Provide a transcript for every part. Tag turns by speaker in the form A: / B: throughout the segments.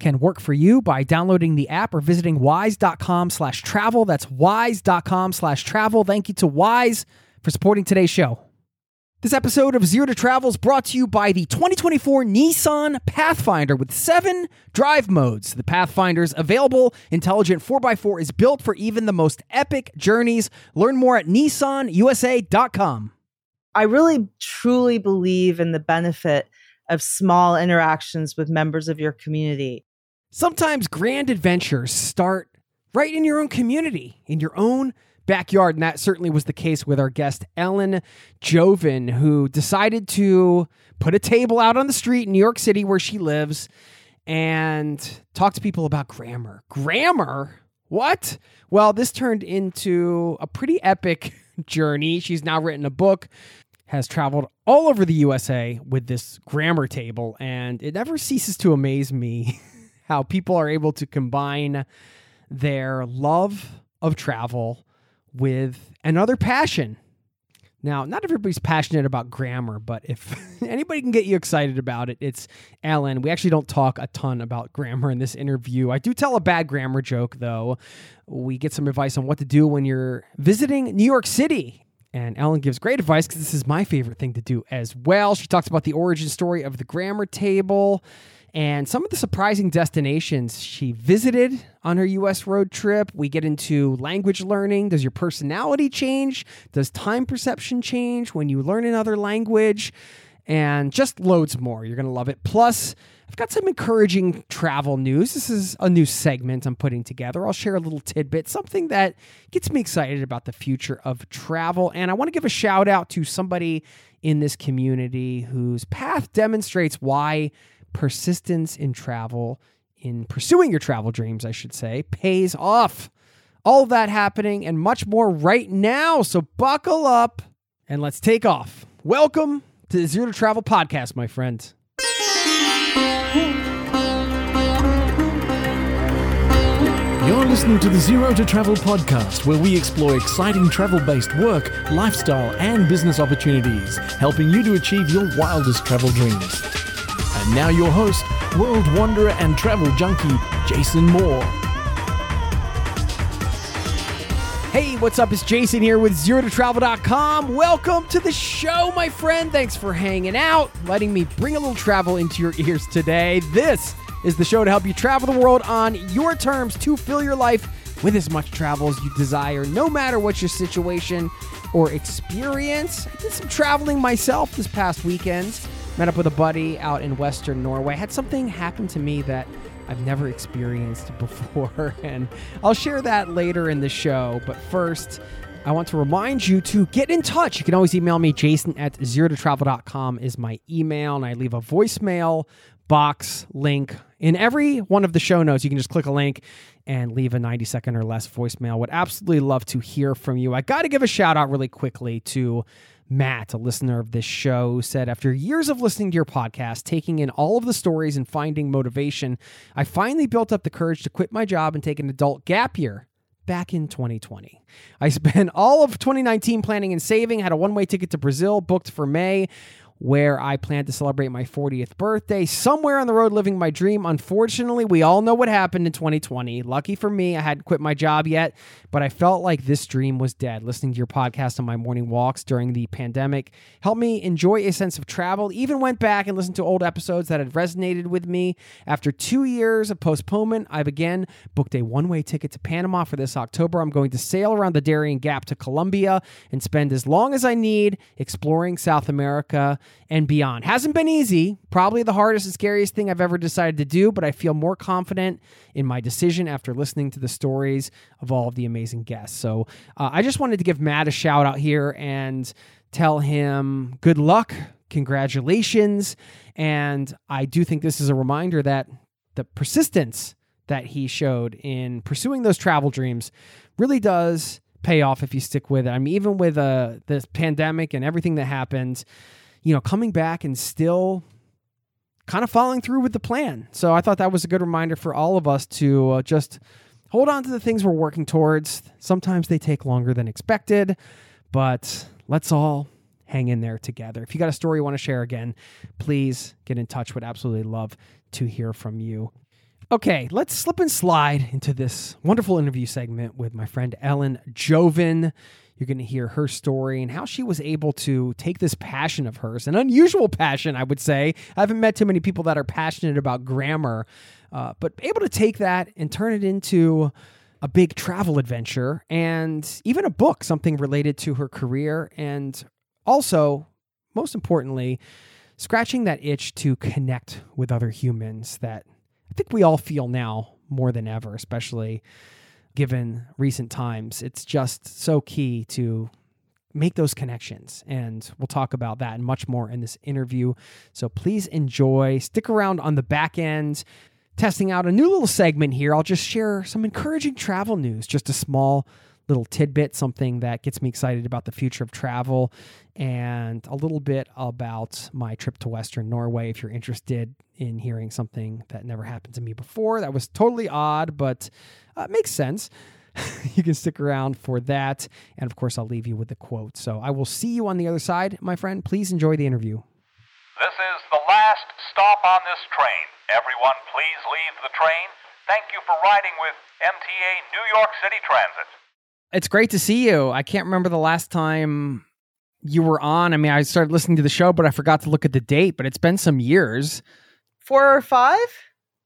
A: can work for you by downloading the app or visiting wise.com slash travel. That's wise.com slash travel. Thank you to Wise for supporting today's show. This episode of Zero to Travel is brought to you by the 2024 Nissan Pathfinder with seven drive modes. The Pathfinder's available intelligent 4x4 is built for even the most epic journeys. Learn more at nissanusa.com.
B: I really truly believe in the benefit of small interactions with members of your community.
A: Sometimes grand adventures start right in your own community, in your own backyard. And that certainly was the case with our guest, Ellen Jovin, who decided to put a table out on the street in New York City where she lives and talk to people about grammar. Grammar? What? Well, this turned into a pretty epic journey. She's now written a book, has traveled all over the USA with this grammar table, and it never ceases to amaze me how people are able to combine their love of travel with another passion. Now, not everybody's passionate about grammar, but if anybody can get you excited about it, it's Ellen. We actually don't talk a ton about grammar in this interview. I do tell a bad grammar joke, though. We get some advice on what to do when you're visiting New York City. And Ellen gives great advice because this is my favorite thing to do as well. She talks about the origin story of the grammar table and some of the surprising destinations she visited on her US road trip. We get into language learning. Does your personality change? Does time perception change when you learn another language? And just loads more. You're going to love it. Plus, I've got some encouraging travel news. This is a new segment I'm putting together. I'll share a little tidbit, something that gets me excited about the future of travel. And I want to give a shout out to somebody in this community whose path demonstrates why persistence in travel, in pursuing your travel dreams, I should say, pays off. All of that happening and much more right now. So buckle up and let's take off. Welcome to the Zero to Travel podcast, my friends.
C: You're listening to the Zero to Travel podcast, where we explore exciting travel based work, lifestyle, and business opportunities, helping you to achieve your wildest travel dreams. Now, your host, world wanderer and travel junkie, Jason Moore.
A: Hey, what's up? It's Jason here with ZeroToTravel.com. Welcome to the show, my friend. Thanks for hanging out, letting me bring a little travel into your ears today. This is the show to help you travel the world on your terms to fill your life with as much travel as you desire, no matter what your situation or experience. I did some traveling myself this past weekend. Met up with a buddy out in Western Norway. Had something happen to me that I've never experienced before, and I'll share that later in the show. But first, I want to remind you to get in touch. You can always email me, jason at zerototravel.com is my email, and I leave a voicemail box link in every one of the show notes. You can just click a link and leave a 90 second or less voicemail. Would absolutely love to hear from you. I got to give a shout out really quickly to Matt, a listener of this show, said, After years of listening to your podcast, taking in all of the stories and finding motivation, I finally built up the courage to quit my job and take an adult gap year back in 2020. I spent all of 2019 planning and saving, had a one way ticket to Brazil booked for May where I plan to celebrate my 40th birthday, somewhere on the road living my dream. Unfortunately, we all know what happened in 2020. Lucky for me, I hadn't quit my job yet, but I felt like this dream was dead. Listening to your podcast on my morning walks during the pandemic helped me enjoy a sense of travel. Even went back and listened to old episodes that had resonated with me. After two years of postponement, I've again booked a one way ticket to Panama for this October. I'm going to sail around the Darien Gap to Colombia and spend as long as I need exploring South America. And beyond. Hasn't been easy, probably the hardest and scariest thing I've ever decided to do, but I feel more confident in my decision after listening to the stories of all of the amazing guests. So uh, I just wanted to give Matt a shout out here and tell him good luck, congratulations. And I do think this is a reminder that the persistence that he showed in pursuing those travel dreams really does pay off if you stick with it. I mean, even with uh, this pandemic and everything that happened, you know, coming back and still kind of following through with the plan. So I thought that was a good reminder for all of us to uh, just hold on to the things we're working towards. Sometimes they take longer than expected, but let's all hang in there together. If you got a story you want to share again, please get in touch. Would absolutely love to hear from you. Okay, let's slip and slide into this wonderful interview segment with my friend Ellen Jovin. You're going to hear her story and how she was able to take this passion of hers, an unusual passion, I would say. I haven't met too many people that are passionate about grammar, uh, but able to take that and turn it into a big travel adventure and even a book, something related to her career. And also, most importantly, scratching that itch to connect with other humans that I think we all feel now more than ever, especially given recent times. It's just so key to make those connections. And we'll talk about that and much more in this interview. So please enjoy. Stick around on the back end, testing out a new little segment here. I'll just share some encouraging travel news, just a small little tidbit, something that gets me excited about the future of travel, and a little bit about my trip to Western Norway. If you're interested in hearing something that never happened to me before, that was totally odd, but uh, makes sense. you can stick around for that. And of course, I'll leave you with the quote. So I will see you on the other side, my friend. Please enjoy the interview.
D: This is the last stop on this train. Everyone, please leave the train. Thank you for riding with MTA New York City Transit.
A: It's great to see you. I can't remember the last time you were on. I mean, I started listening to the show, but I forgot to look at the date. But it's been some years.
B: Four or five?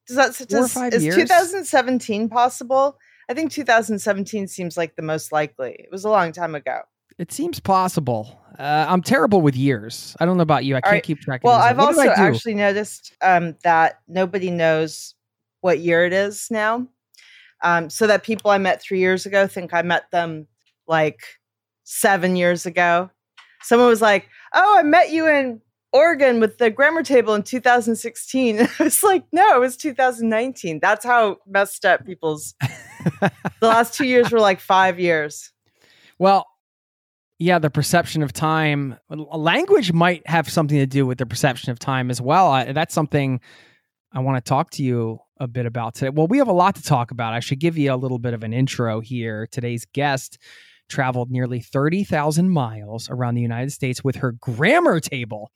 B: Does that
A: Four or
B: does,
A: five
B: is
A: years?
B: 2017 possible? I think 2017 seems like the most likely. It was a long time ago.
A: It seems possible. Uh, I'm terrible with years. I don't know about you. I can't
B: right.
A: keep track.
B: Well, I've
A: these. What did
B: also actually noticed um, that nobody knows what year it is now. Um, so that people I met three years ago think I met them like seven years ago. Someone was like, "Oh, I met you in Oregon with the grammar table in 2016." I was like, "No, it was 2019." That's how messed up people's. the last two years were like five years.
A: Well, yeah, the perception of time. Language might have something to do with the perception of time as well. I, that's something I want to talk to you a bit about today. Well, we have a lot to talk about. I should give you a little bit of an intro here. Today's guest traveled nearly 30,000 miles around the United States with her grammar table,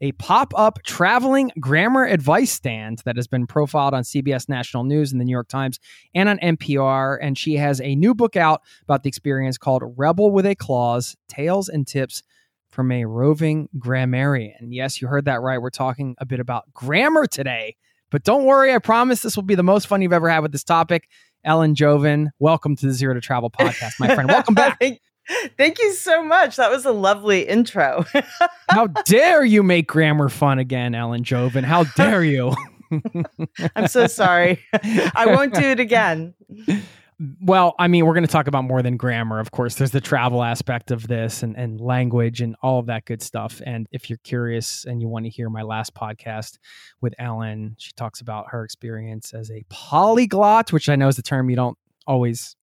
A: a pop up traveling grammar advice stand that has been profiled on CBS National News and the New York Times and on NPR. And she has a new book out about the experience called Rebel with a Clause Tales and Tips from a Roving Grammarian. Yes, you heard that right. We're talking a bit about grammar today. But don't worry, I promise this will be the most fun you've ever had with this topic. Ellen Jovin, welcome to the Zero to Travel podcast, my friend. Welcome back.
B: Thank, thank you so much. That was a lovely intro.
A: How dare you make grammar fun again, Ellen Jovin? How dare you?
B: I'm so sorry. I won't do it again.
A: Well, I mean, we're going to talk about more than grammar. Of course, there's the travel aspect of this and, and language and all of that good stuff. And if you're curious and you want to hear my last podcast with Ellen, she talks about her experience as a polyglot, which I know is a term you don't always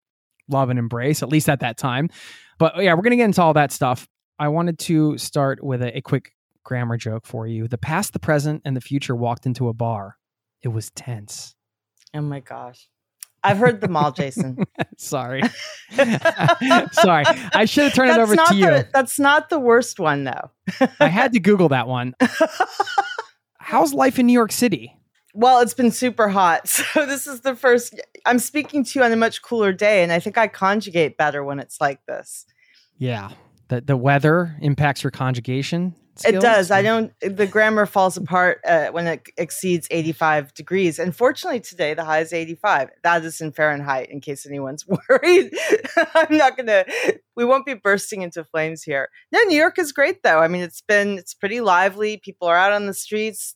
A: love and embrace, at least at that time. But yeah, we're going to get into all that stuff. I wanted to start with a, a quick grammar joke for you. The past, the present, and the future walked into a bar. It was tense.
B: Oh my gosh. I've heard them all, Jason.
A: Sorry. Sorry. I should have turned it over to you.
B: the, that's not the worst one, though.
A: I had to Google that one. How's life in New York City?
B: Well, it's been super hot. So this is the first I'm speaking to you on a much cooler day, and I think I conjugate better when it's like this.
A: Yeah. The the weather impacts your conjugation.
B: It does. I don't. The grammar falls apart uh, when it exceeds 85 degrees. And fortunately, today the high is 85. That is in Fahrenheit, in case anyone's worried. I'm not going to we won't be bursting into flames here. No, New York is great though. I mean, it's been it's pretty lively. People are out on the streets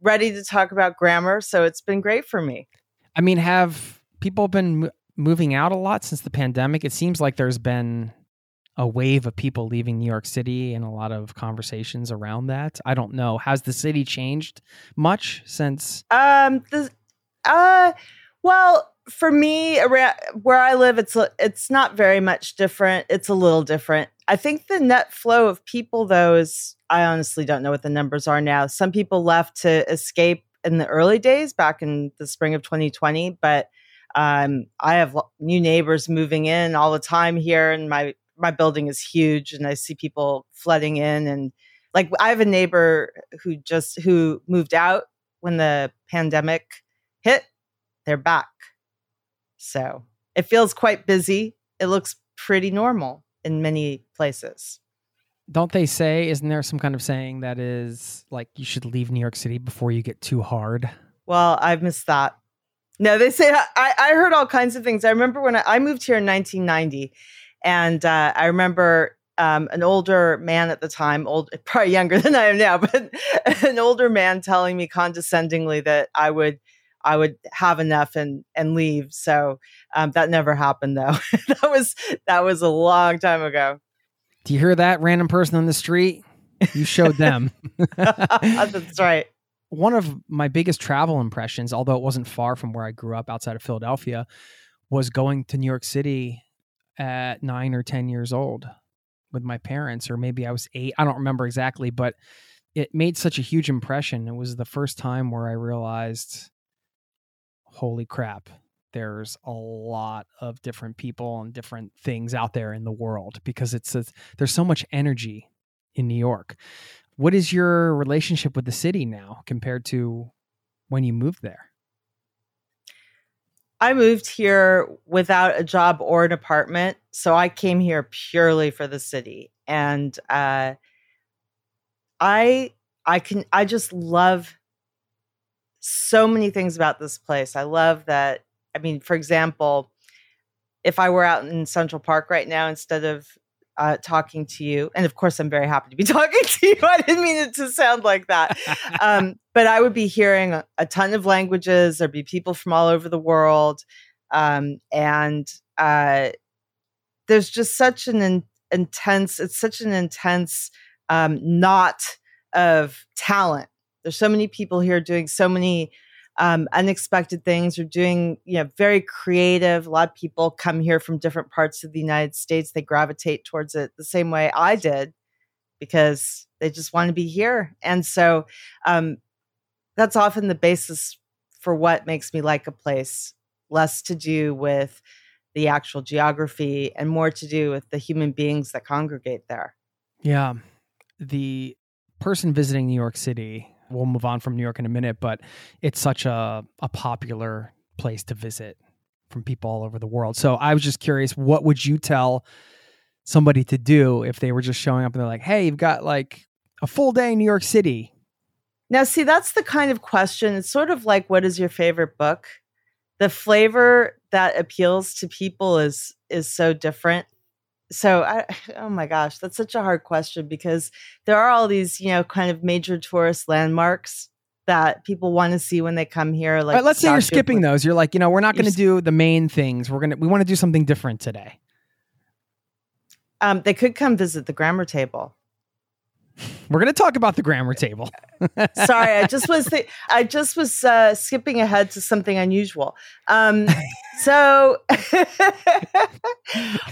B: ready to talk about grammar, so it's been great for me.
A: I mean, have people been moving out a lot since the pandemic? It seems like there's been a wave of people leaving New York City and a lot of conversations around that. I don't know. Has the city changed much since?
B: Um, the uh, well, for me, around where I live, it's it's not very much different. It's a little different. I think the net flow of people, though, is I honestly don't know what the numbers are now. Some people left to escape in the early days back in the spring of 2020, but um, I have new neighbors moving in all the time here, and my my building is huge, and I see people flooding in. And like I have a neighbor who just who moved out when the pandemic hit. They're back, so it feels quite busy. It looks pretty normal in many places.
A: Don't they say, isn't there some kind of saying that is like you should leave New York City before you get too hard?
B: Well, I've missed that. No, they say I, I heard all kinds of things. I remember when I, I moved here in 1990, and uh, I remember um, an older man at the time, old, probably younger than I am now, but an older man telling me condescendingly that I would I would have enough and and leave. So um, that never happened though. that was that was a long time ago.
A: Do you hear that random person on the street? You showed them.
B: That's right.
A: One of my biggest travel impressions, although it wasn't far from where I grew up outside of Philadelphia, was going to New York City at nine or 10 years old with my parents, or maybe I was eight. I don't remember exactly, but it made such a huge impression. It was the first time where I realized, holy crap, there's a lot of different people and different things out there in the world because it's a, there's so much energy in New York. What is your relationship with the city now compared to when you moved there?
B: I moved here without a job or an apartment, so I came here purely for the city, and uh, I I can I just love so many things about this place. I love that I mean, for example, if I were out in Central Park right now, instead of uh, talking to you, and of course, I'm very happy to be talking to you. I didn't mean it to sound like that. Um, but I would be hearing a, a, ton of languages. There'd be people from all over the world. Um, and uh, there's just such an in, intense, it's such an intense um, knot of talent. There's so many people here doing so many um, unexpected things. Or doing you know very creative. A lot of people come here from different parts of the united states. They gravitate towards it the same way i did because they just want to be here. And so um, that's often the basis for what makes me like a place. Less to do with the actual geography and more to do with the human beings that congregate there.
A: Yeah. The person visiting new york city we'll move on from New York in a minute, but it's such a, a popular place to visit from people all over the world. So I was just curious, what would you tell somebody to do if they were just showing up and they're like, hey, you've got like a full day in New York City?
B: Now, see, that's the kind of question. It's sort of like, what is your favorite book? The flavor that appeals to people is is so different so I, oh my gosh that's such a hard question because there are all these you know kind of major tourist landmarks that people want to see when they come here like
A: right, let's say you're skipping those. You're like you know we're not going to do the main things. We're going to we want to do something different today.
B: Um, they could come visit the grammar table
A: we're going to talk about the grammar table.
B: Sorry, I just was th- I just was uh, skipping ahead to something unusual. Um, so,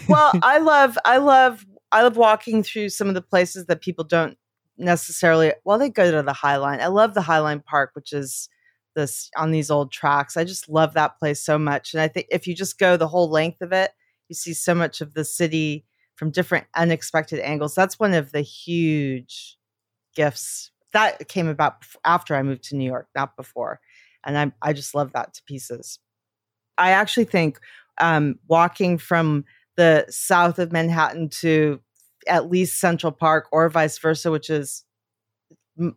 B: well, I love I love I love walking through some of the places that people don't necessarily. Well, they go to the High Line. I love the High Line Park, which is this on these old tracks. I just love that place so much, and I think if you just go the whole length of it, you see so much of the city from different unexpected angles. That's one of the huge gifts that came about after I moved to New York, not before. And I, I just love that to pieces. I actually think um, walking from the south of Manhattan to at least Central Park or vice versa, which is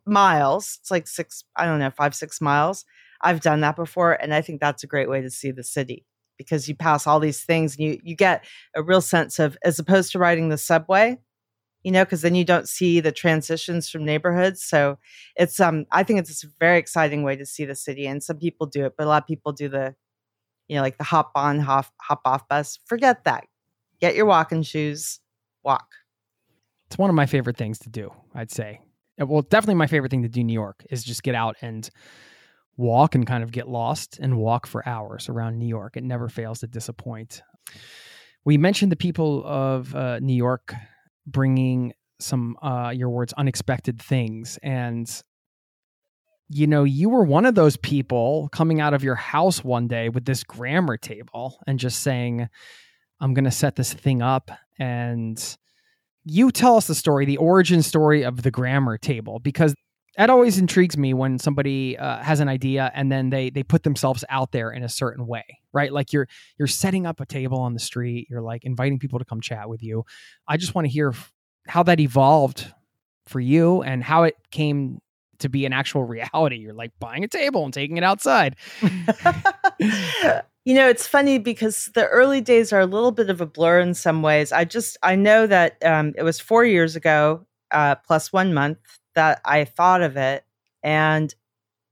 B: miles, it's like six, I don't know, five, six miles. I've done that before. And I think that's a great way to see the city. Because you pass all these things and you you get a real sense of as opposed to riding the subway you know because then you don't see the transitions from neighborhoods. So it's um i think it's a very exciting way to see the city and some people do it but a lot of people do the you know like the hop on hop hop off bus. Forget that. Get your walking shoes walk.
A: It's one of my favorite things to do, I'd say. Well, definitely my favorite thing to do in New York is just get out and walk and kind of get lost and walk for hours around New York. It never fails to disappoint. We mentioned the people of uh, New York bringing some, uh, your words, unexpected things. And, you know, you were one of those people coming out of your house one day with this grammar table and just saying, I'm going to set this thing up and you tell us the story, the origin story of the grammar table, because that always intrigues me when somebody uh, has an idea and then they they put themselves out there in a certain way, right? Like you're you're setting up a table on the street, you're like inviting people to come chat with you. I just want to hear how that evolved for you and how it came to be an actual reality. You're like buying a table and taking it outside.
B: you know it's funny because the early days are a little bit of a blur in some ways i just i know that um, it was four years ago uh, plus one month that i thought of it and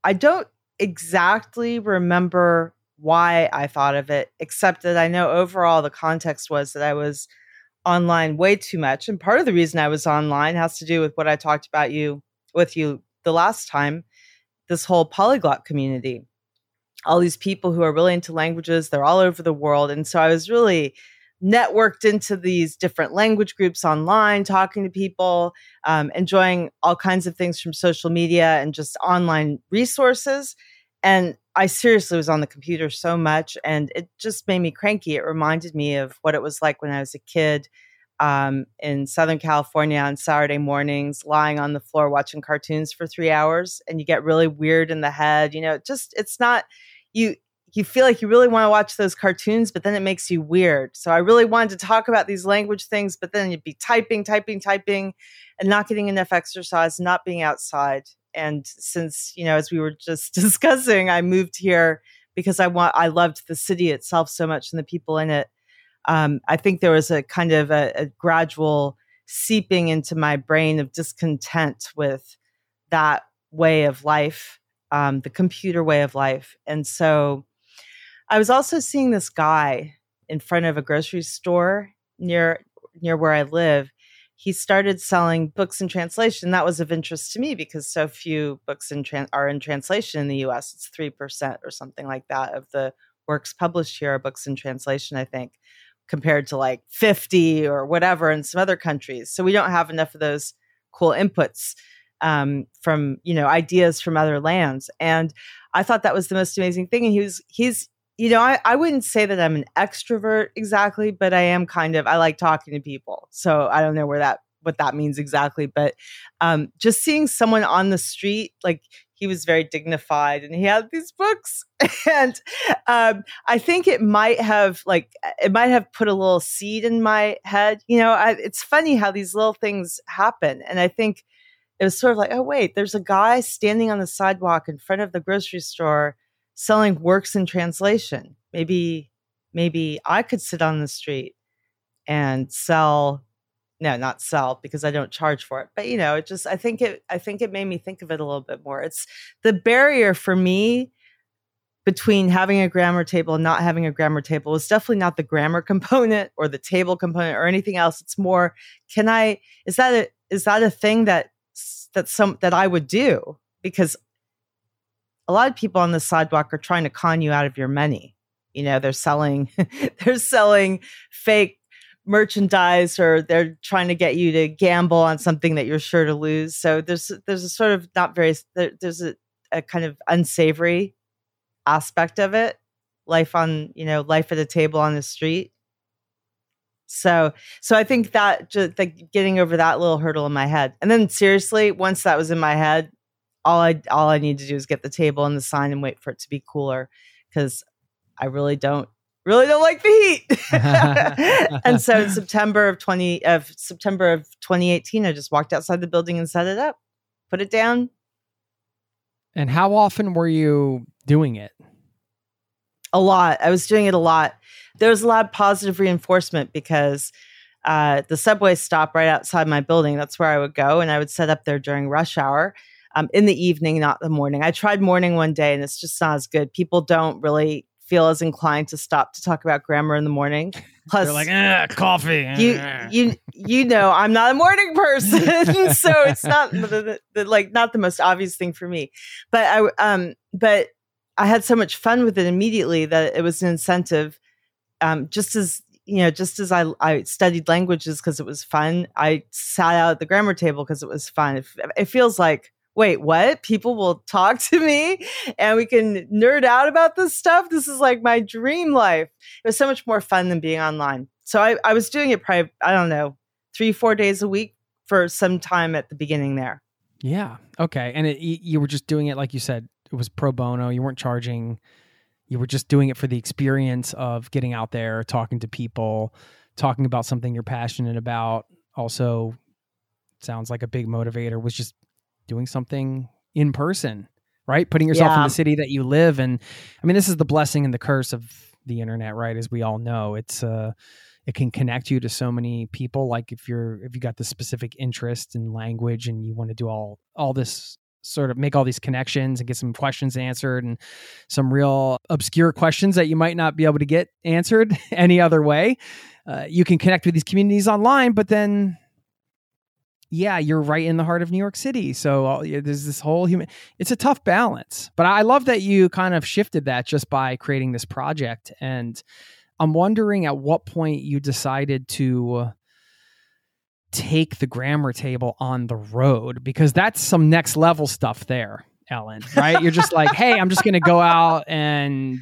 B: i don't exactly remember why i thought of it except that i know overall the context was that i was online way too much and part of the reason i was online has to do with what i talked about you with you the last time this whole polyglot community all these people who are really into languages. They're all over the world. And so I was really networked into these different language groups online, talking to people, um, enjoying all kinds of things from social media and just online resources. And I seriously was on the computer so much, and it just made me cranky. It reminded me of what it was like when I was a kid um, in Southern California on Saturday mornings, lying on the floor watching cartoons for three hours, and you get really weird in the head. You know, just it's not you you feel like you really want to watch those cartoons, but then it makes you weird. So I really wanted to talk about these language things, but then you'd be typing, typing, typing, and not getting enough exercise, not being outside. And since, you know, as we were just discussing, I moved here because I want I loved the city itself so much and the people in it. Um, I think there was a kind of a, a gradual seeping into my brain of discontent with that way of life um, the computer way of life. And so I was also seeing this guy in front of a grocery store near near where I live. He started selling books in translation. That was of interest to me because so few books in are in translation in the U.S. It's three percent or something like that of the works published here are books in translation. I think compared to like fifty or whatever in some other countries. So we don't have enough of those cool inputs um, from you know ideas from other lands and i thought that was the most amazing thing and he was he's you know I, I wouldn't say that i'm an extrovert exactly but i am kind of i like talking to people. So i don't know where that what that means exactly but um, just seeing someone on the street like he was very dignified and he had these books. And um, i think it might have like it might have put a little seed in my head. You know I, it's funny how these little things happen. And i think it was sort of like, oh, wait, there's a guy standing on the sidewalk in front of the grocery store selling works in translation. Maybe, maybe I could sit on the street and sell. No, not sell because I don't charge for it. But you know, it just I think it I think it made me think of it a little bit more. It's the barrier for me between having a grammar table and not having a grammar table is definitely not the grammar component or the table component or anything else. It's more, can I is that a is that a thing that that some that I would do because a lot of people on the sidewalk are trying to con you out of your money. You know, they're selling they're selling fake merchandise or they're trying to get you to gamble on something that you're sure to lose. So there's there's a sort of not very there, there's a, a kind of unsavory aspect of it. Life on, you know, life at a table on the street. So, so I think that just like getting over that little hurdle in my head, and then seriously, once that was in my head, all I all I need to do is get the table and the sign and wait for it to be cooler, because I really don't really don't like the heat. and so in September of twenty of September of 2018, I just walked outside the building and set it up, put it down.
A: And how often were you doing it?
B: A lot. I was doing it a lot. There was a lot of positive reinforcement because uh, the subway stop right outside my building. That's where I would go, and I would set up there during rush hour um, in the evening, not the morning. I tried morning one day, and it's just not as good. People don't really feel as inclined to stop to talk about grammar in the morning. Plus,
A: They're like, eh, coffee.
B: you
A: eh."
B: you you know I'm not a morning person, so it's not the, the, the- like not the most obvious thing for me. But I um but I had so much fun with it immediately that it was an incentive. Um, just as you know, just as I I studied languages because it was fun, I sat out at the grammar table because it was fun. It, it feels like. Wait, what? People will talk to me and we can nerd out about this stuff. This is like my dream life it was so much more fun than being online. So I, I was doing it probably, I don't know, three, four days a week for some time at the beginning there.
A: Yeah. Okay. And it, you were just doing it like you said. It was pro bono. You weren't charging. You were just doing it for the experience of getting out there, talking to people, talking about something you're passionate about. Also, sounds like a big motivator was just doing something in person, right? Putting yourself in the city that you live. And I mean, this is the blessing and the curse of the internet, right? As we all know, it's uh, it can connect you to so many people. Like if you're if you got the specific interest in language and you want to do all all this sort of make all these connections and get some questions answered and some real obscure questions that you might not be able to get answered any other way. Uh, you can connect with these communities online, but then yeah, you're right in the heart of New York City. So yeah, there's this whole human. It's a tough balance, but I love that you kind of shifted that just by creating this project. And I'm wondering at what point you decided to take the grammar table on the road because that's some next level stuff there. Ellen, right? You're just like, hey, I'm just going to go out and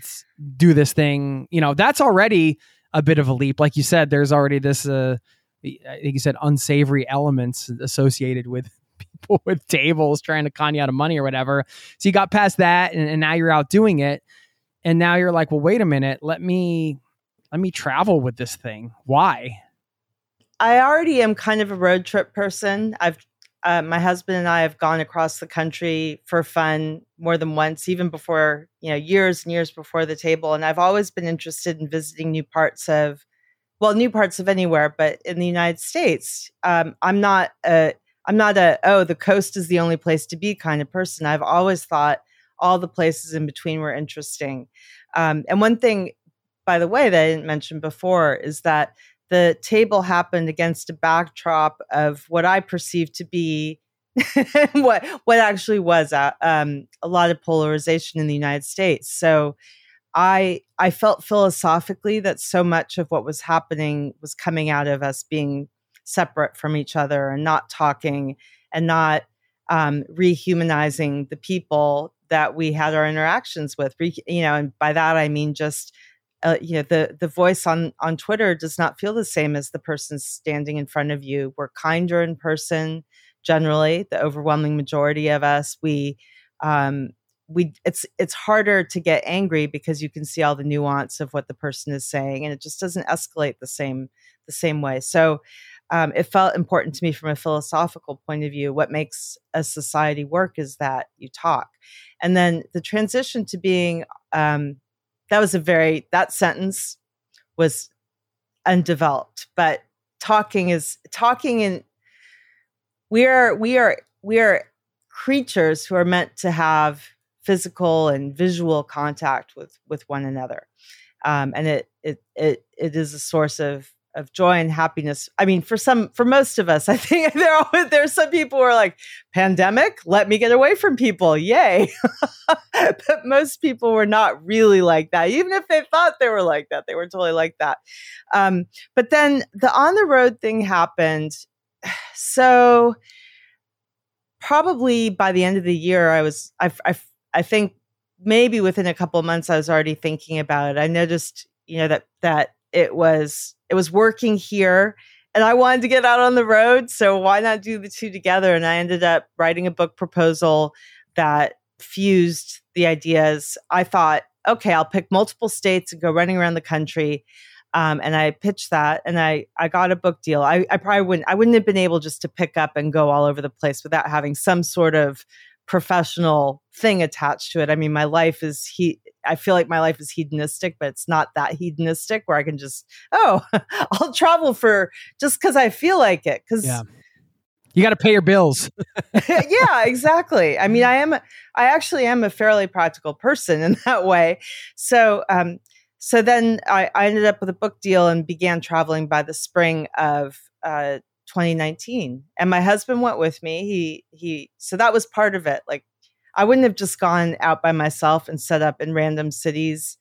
A: do this thing. You know, that's already a bit of a leap. Like you said, there's already this, uh, I think you said unsavory elements associated with people with tables trying to con you out of money or whatever. So you got past that and, and now you're out doing it. And now you're like, well, wait a minute, let me let me travel with this thing. Why?
B: I already am kind of a road trip person. I've uh, my husband and I have gone across the country for fun more than once, even before you know years and years before the table. And I've always been interested in visiting new parts of, well, new parts of anywhere, but in the United States. Um, I'm not a I'm not a oh the coast is the only place to be kind of person. I've always thought all the places in between were interesting. Um, and one thing, by the way, that I didn't mention before is that the table happened against a backdrop of what I perceived to be what what actually was a, um, a lot of polarization in the United States. So I I felt philosophically that so much of what was happening was coming out of us being separate from each other and not talking and not um, rehumanizing the people that we had our interactions with. Re, you know, and by that I mean just uh, you know the the voice on on Twitter does not feel the same as the person standing in front of you. We're kinder in person generally. The overwhelming majority of us we um, we it's it's harder to get angry because you can see all the nuance of what the person is saying, and it just doesn't escalate the same the same way. So. Um, it felt important to me from a philosophical point of view. What makes a society work is that you talk, and then the transition to being um, that was a very that sentence was undeveloped but talking is talking and we are we are we are creatures who are meant to have physical and visual contact with with one another um, and it it it it is a source of of joy and happiness. I mean, for some, for most of us, I think there are there's some people who are like, pandemic, let me get away from people, yay! but most people were not really like that, even if they thought they were like that. They were totally like that. Um, but then the on the road thing happened. So probably by the end of the year, I was, I, I, I think maybe within a couple of months, I was already thinking about it. I noticed, you know, that that it was it was working here and I wanted to get out on the road. So why not do the two together? And I ended up writing a book proposal that fused the ideas. I thought, okay, I'll pick multiple states and go running around the country. Um, and I pitched that and I, I got a book deal. I, I probably wouldn't, I wouldn't have been able just to pick up and go all over the place without having some sort of professional thing attached to it. I mean, my life is he I feel like my life is hedonistic, but it's not that hedonistic where I can just, oh, I'll travel for just because I feel like it. Because
A: yeah. you got to pay your bills.
B: yeah, exactly. I mean, I am, I actually am a fairly practical person in that way. So, um, so then I, I ended up with a book deal and began traveling by the spring of uh, 2019. And my husband went with me. He he so that was part of it. Like I wouldn't have just gone out by myself and set up in random cities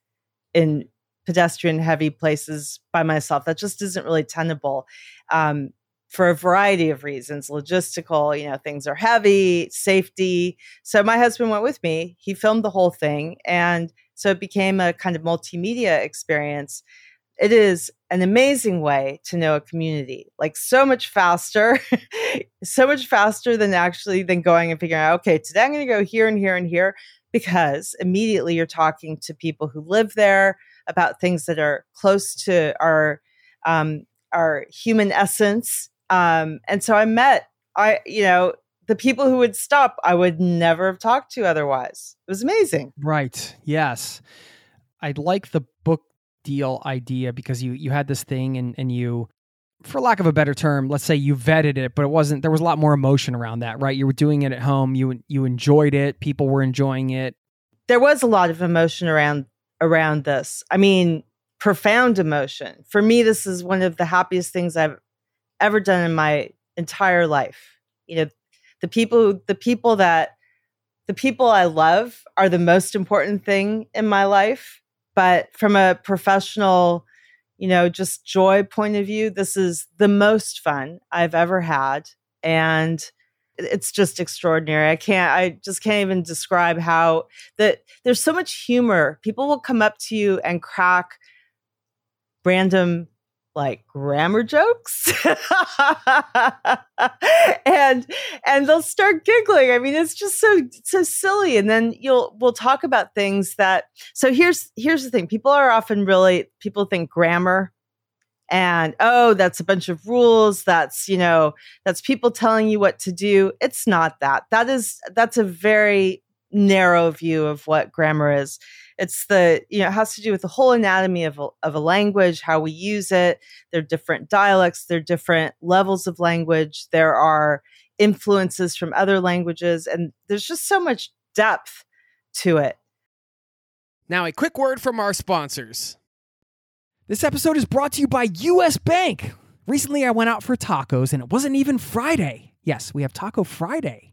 B: in pedestrian heavy places by myself. That just isn't really tenable. Um, for a variety of reasons logistical you know things are heavy safety so my husband went with me he filmed the whole thing and so it became a kind of multimedia experience it is an amazing way to know a community like so much faster so much faster than actually than going and figuring out okay today i'm going to go here and here and here because immediately you're talking to people who live there about things that are close to our um, our human essence. Um, and so i met i you know the people who would stop i would never have talked to otherwise. It was amazing.
A: Right. Yes. I'd like the book deal idea because you you had this thing and and you for lack of a better term let's say you vetted it but it wasn't there was a lot more emotion around that right? You were doing it at home you you enjoyed it people were enjoying it.
B: There was a lot of emotion around around this. I mean profound emotion. For me this is one of the happiest things i've ever done in my entire life. You know the people the people that the people i love are the most important thing in my life but from a professional, you know, just joy point of view, this is the most fun I've ever had. And it's just extraordinary. I can't, I just can't even describe how that there's so much humor. People will come up to you and crack random like grammar jokes. And and they'll start giggling. I mean it's just so so silly. And then you'll we'll talk about things that so here's here's the thing. People are often really people think grammar and oh that's a bunch of rules. That's you know that's people telling you what to do. It's not that. That is that's a very narrow view of what grammar is it's the you know it has to do with the whole anatomy of a, of a language how we use it. There are different dialects there are different levels of language. There are influences from other languages and there's just so much depth to it.
A: Now a quick word from our sponsors. This episode is brought to you by us bank. Recently i went out for tacos and it wasn't even friday. Yes we have taco friday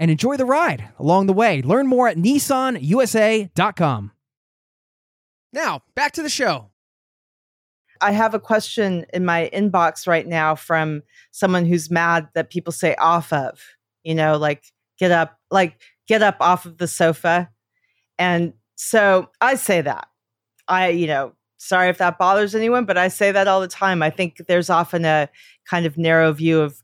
A: and enjoy the ride along the way. Learn more at nissanusa.com. Now, back to the show.
B: I have a question in my inbox right now from someone who's mad that people say off of, you know, like get up, like get up off of the sofa. And so I say that. I, you know, sorry if that bothers anyone, but I say that all the time. I think there's often a kind of narrow view of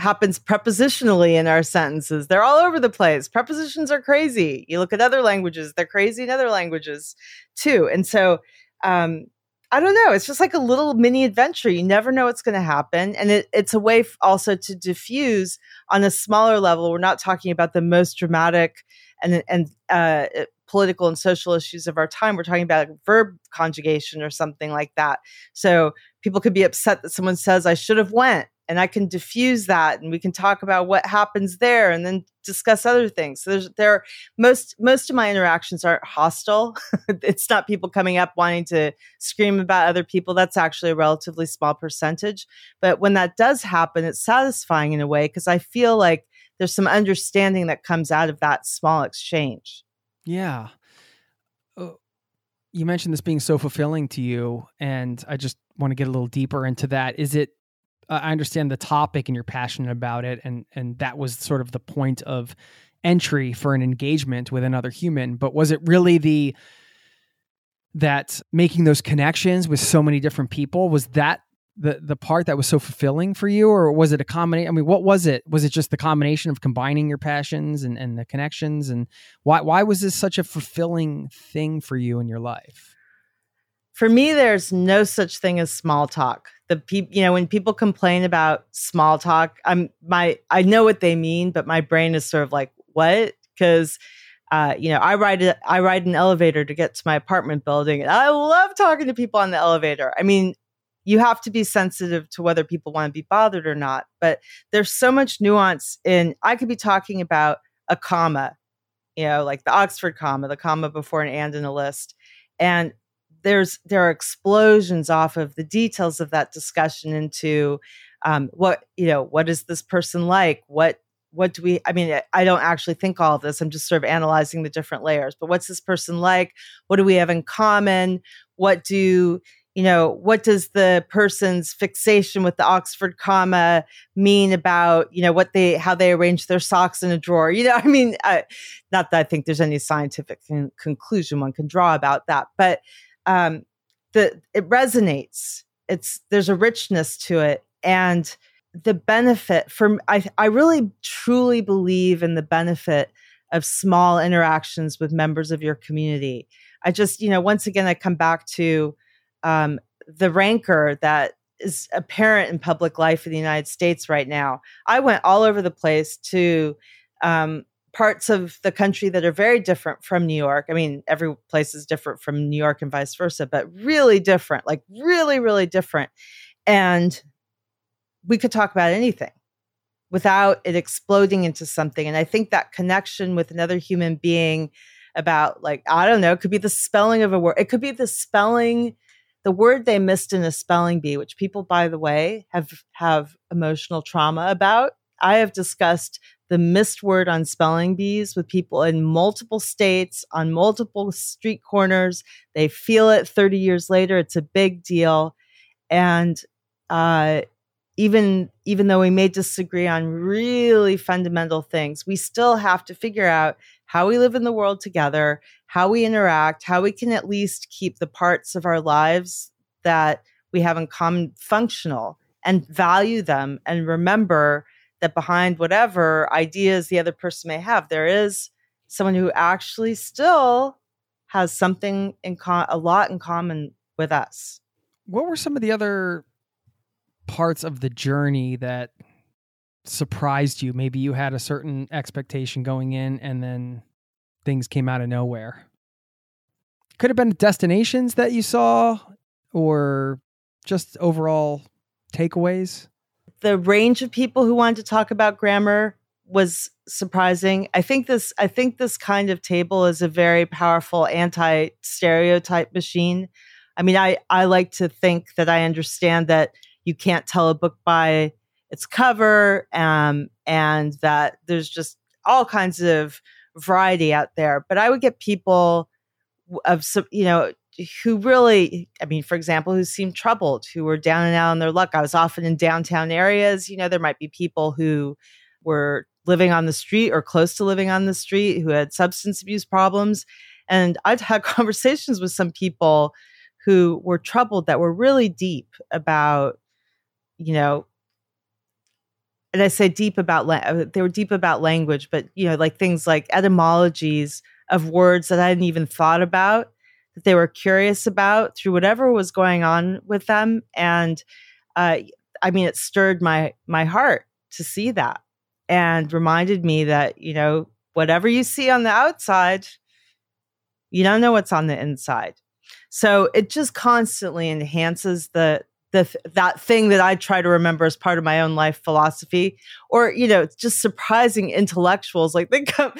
B: happens prepositionally in our sentences. They're all over the place. Prepositions are crazy. You look at other languages, they're crazy in other languages too. And so, um, I don't know. It's just like a little mini adventure. You never know what's going to happen. And it, it's a way also to diffuse on a smaller level. We're not talking about the most dramatic and, and uh, political and social issues of our time. We're talking about verb conjugation or something like that. So people could be upset that someone says, I should have went and I can diffuse that and we can talk about what happens there and then discuss other things. So there's there most most of my interactions aren't hostile. it's not people coming up wanting to scream about other people. That's actually a relatively small percentage. But when that does happen, it's satisfying in a way because I feel like there's some understanding that comes out of that small exchange.
A: Yeah. Uh, you mentioned this being so fulfilling to you, and I just want to get a little deeper into that. Is it Uh, I understand the topic and you're passionate about it, and and that was sort of the point of entry for an engagement with another human. But was it really the that making those connections with so many different people was that the the part that was so fulfilling for you or was it a combination i mean what was it? Was it just the combination of combining your passions and, and the connections? And why why was this such a fulfilling thing for you in your life?
B: For me there's no such thing as small talk the people you know when people complain about small talk i'm my i know what they mean but my brain is sort of like what? Because uh, you know i ride a, i ride an elevator to get to my apartment building and i love talking to people on the elevator. I mean you have to be sensitive to whether people want to be bothered or not but there's so much nuance in i could be talking about a comma you know like the oxford comma the comma before an and in a list and there's there are explosions off of the details of that discussion into um, what you know what is this person like? What what do we i mean i don't actually think all of this. I'm just sort of analyzing the different layers. But what's this person like? What do we have in common? What do you know what does the person's fixation with the oxford comma mean about you know what they how they arrange their socks in a drawer? You know i mean I, not that i think there's any scientific con- conclusion one can draw about that. But um, the it resonates. It's there's a richness to it, and the benefit from I I really truly believe in the benefit of small interactions with members of your community. I just you know once again I come back to um, the rancor that is apparent in public life in the United States right now. I went all over the place to um, parts of the country that are very different from New York. I mean, every place is different from New York and vice versa, but really different, like really, really different. And we could talk about anything without it exploding into something. And I think that connection with another human being about, like, I don't know, it could be the spelling of a word, it could be the spelling. The word they missed in a spelling bee, which people, by the way, have have emotional trauma about. I have discussed the missed word on spelling bees with people in multiple states on multiple street corners. They feel it 30 years later. It's a big deal. And uh, even even though we may disagree on really fundamental things, we still have to figure out how we live in the world together, how we interact, how we can at least keep the parts of our lives that we have in common functional and value them and remember that behind whatever ideas the other person may have, there is someone who actually still has something in con- a lot in common with us.
A: What were some of the other parts of the journey that surprised you? Maybe you had a certain expectation going in and then things came out of nowhere. Could have been destinations that you saw or just overall takeaways
B: the range of people who wanted to talk about grammar was surprising. I think this I think this kind of table is a very powerful anti-stereotype machine. I mean, I I like to think that I understand that you can't tell a book by its cover um, and that there's just all kinds of variety out there. But I would get people of some, you know, who really, I mean, for example, who seemed troubled, who were down and out on their luck. I was often in downtown areas. You know, there might be people who were living on the street or close to living on the street who had substance abuse problems. And I've had conversations with some people who were troubled that were really deep about, you know, and I say deep about uh, they were deep about language, but you know, like things like etymologies of words that I hadn't even thought about they were curious about through whatever was going on with them, and uh, I mean, it stirred my my heart to see that, and reminded me that you know whatever you see on the outside, you don't know what's on the inside. So it just constantly enhances the the that thing that I try to remember as part of my own life philosophy, or you know, it's just surprising intellectuals like they come.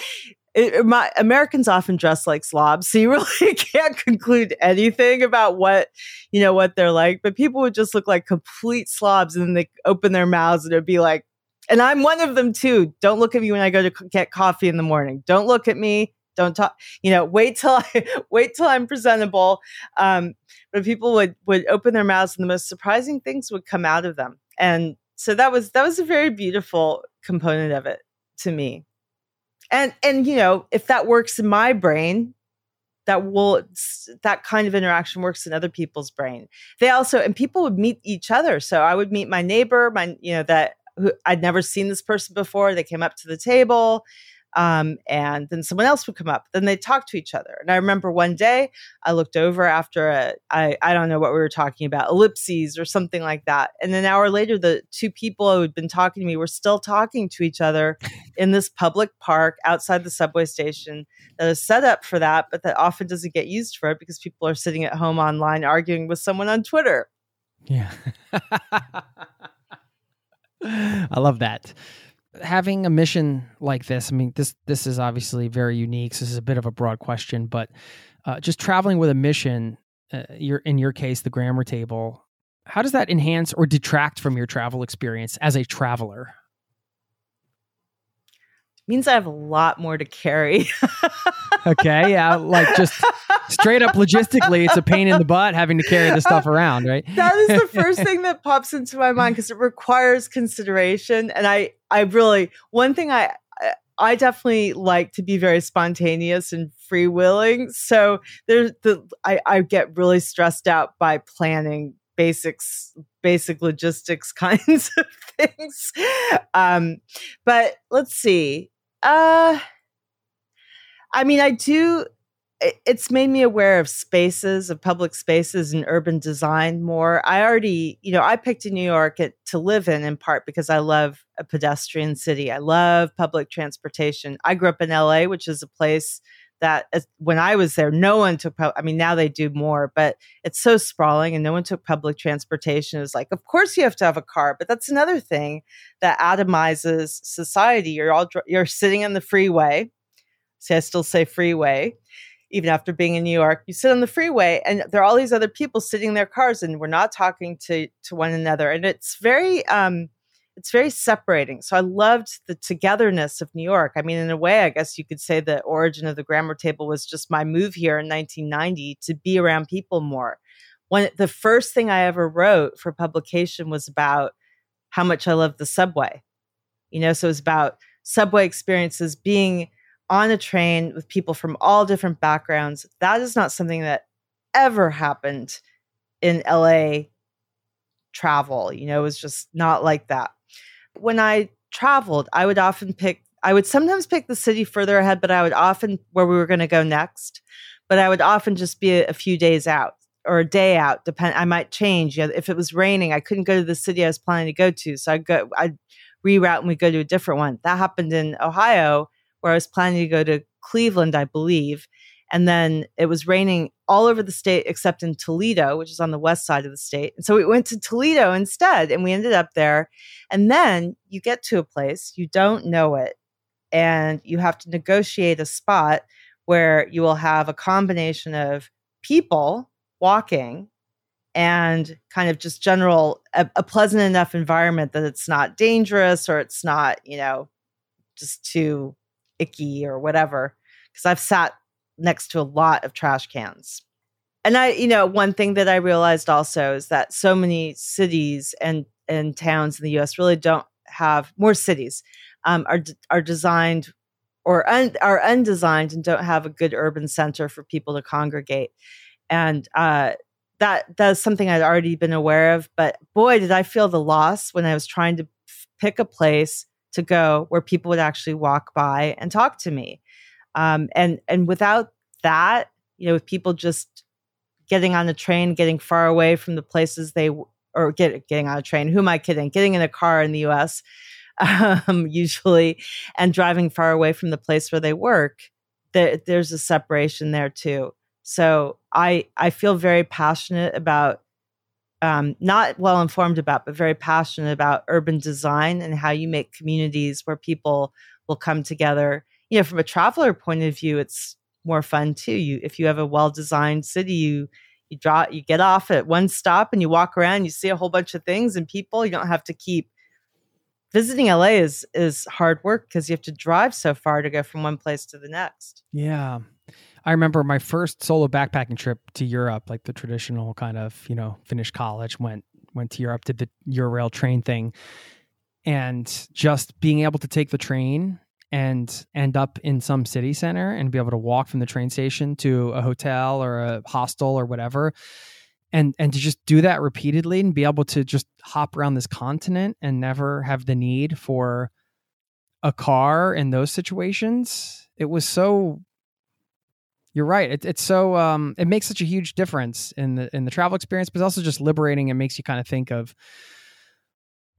B: It, my Americans often dress like slobs, so you really can't conclude anything about what you know what they're like. But people would just look like complete slobs, and then they open their mouths, and it'd be like, and I'm one of them too. Don't look at me when I go to get coffee in the morning. Don't look at me. Don't talk. You know, wait till I wait till I'm presentable. Um, but people would would open their mouths and the most surprising things would come out of them and so that was that was a very beautiful component of it to me and and you know if that works in my brain that will that kind of interaction works in other people's brain. They also and people would meet each other. So i would meet my neighbor my you know that who i'd never seen this person before. They came up to the table um, and then someone else would come up. Then they'd talk to each other. And I remember one day I looked over after a, I, I don't know what we were talking about, ellipses or something like that. And an hour later, the two people who had been talking to me were still talking to each other in this public park outside the subway station that is set up for that, but that often doesn't get used for it because people are sitting at home online arguing with someone on Twitter.
A: Yeah. I love that having a mission like this, I mean, this this is obviously very unique. So this is a bit of a broad question, but uh, just traveling with a mission, uh, your in your case, the grammar table. How does that enhance or detract from your travel experience as a traveler?
B: Means I have a lot more to carry.
A: okay, yeah, like just straight up logistically, it's a pain in the butt having to carry the stuff around, right?
B: that is the first thing that pops into my mind because it requires consideration, and I, I really one thing I. I definitely like to be very spontaneous and freewheeling. So there's the I, I get really stressed out by planning basics basic logistics kinds of things um but let's see uh, I mean, I do. It's made me aware of spaces, of public spaces and urban design more. I already, you know, I picked New York to live in in part because I love a pedestrian city. I love public transportation. I grew up in LA, which is a place that when I was there, no one took, I mean, now they do more, but it's so sprawling and no one took public transportation. It was like, of course you have to have a car, but that's another thing that atomizes society. You're all, you're sitting on the freeway. See, I still say freeway, even after being in New York. You sit on the freeway and there are all these other people sitting in their cars and we're not talking to, to one another. And it's very, um, it's very separating. So I loved the togetherness of New York. I mean, in a way, I guess you could say the origin of the grammar table was just my move here in 1990 to be around people more. When the first thing I ever wrote for publication was about how much I love the subway. You know, so it was about subway experiences being on a train with people from all different backgrounds. That is not something that ever happened in LA travel. You know, it was just not like that when I traveled, I would often pick, I would sometimes pick the city further ahead, but I would often where we were going to go next. But I would often just be a, a, few days out or a day out. Depend, I might change. You know, if it was raining, I couldn't go to the city I was planning to go to, so I'd go, I'd reroute and we go to a different one. That happened in Ohio, where I was planning to go to Cleveland, I believe, and then it was raining all over the state except in Toledo, which is on the west side of the state. And so we went to Toledo instead and we ended up there. And then you get to a place, you don't know it. and you have to negotiate a spot where you will have a combination of people walking and kind of just general a, a, pleasant enough environment that it's not dangerous or it's not you know just too icky or whatever because i've sat next to a lot of trash cans and i you know one thing that i realized also is that so many cities and and towns in the us really don't have more cities um, are are designed or un, are undesigned and don't have a good urban center for people to congregate and uh, that that's something I'd already been aware of. But boy, did I feel the loss when I was trying to pick a place to go where people would actually walk by and talk to me. Um, and and without that, you know, with people just getting on a train, getting far away from the places they or get, getting on a train. Who am I kidding? Getting in a car in the U.S. Um, usually, and driving far away from the place where they work. There, there's a separation there too. So I I feel very passionate about um, not well informed about, but very passionate about urban design and how you make communities where people will come together. You know, from a traveler point of view, it's more fun too. You if you have a well designed city, you you draw you get off at one stop and you walk around, you see a whole bunch of things and people. You don't have to keep visiting LA is is hard work because you have to drive so far to go from one place to the next.
A: Yeah. I remember my first solo backpacking trip to Europe, like the traditional kind of, you know, finished college, went went to Europe, did the Eurail train thing. And just being able to take the train and end up in some city center and be able to walk from the train station to a hotel or a hostel or whatever and and to just do that repeatedly and be able to just hop around this continent and never have the need for a car in those situations it was so you're right. It, it's so um, it makes such a huge difference in the in the travel experience, but it's also just liberating. It makes you kind of think of,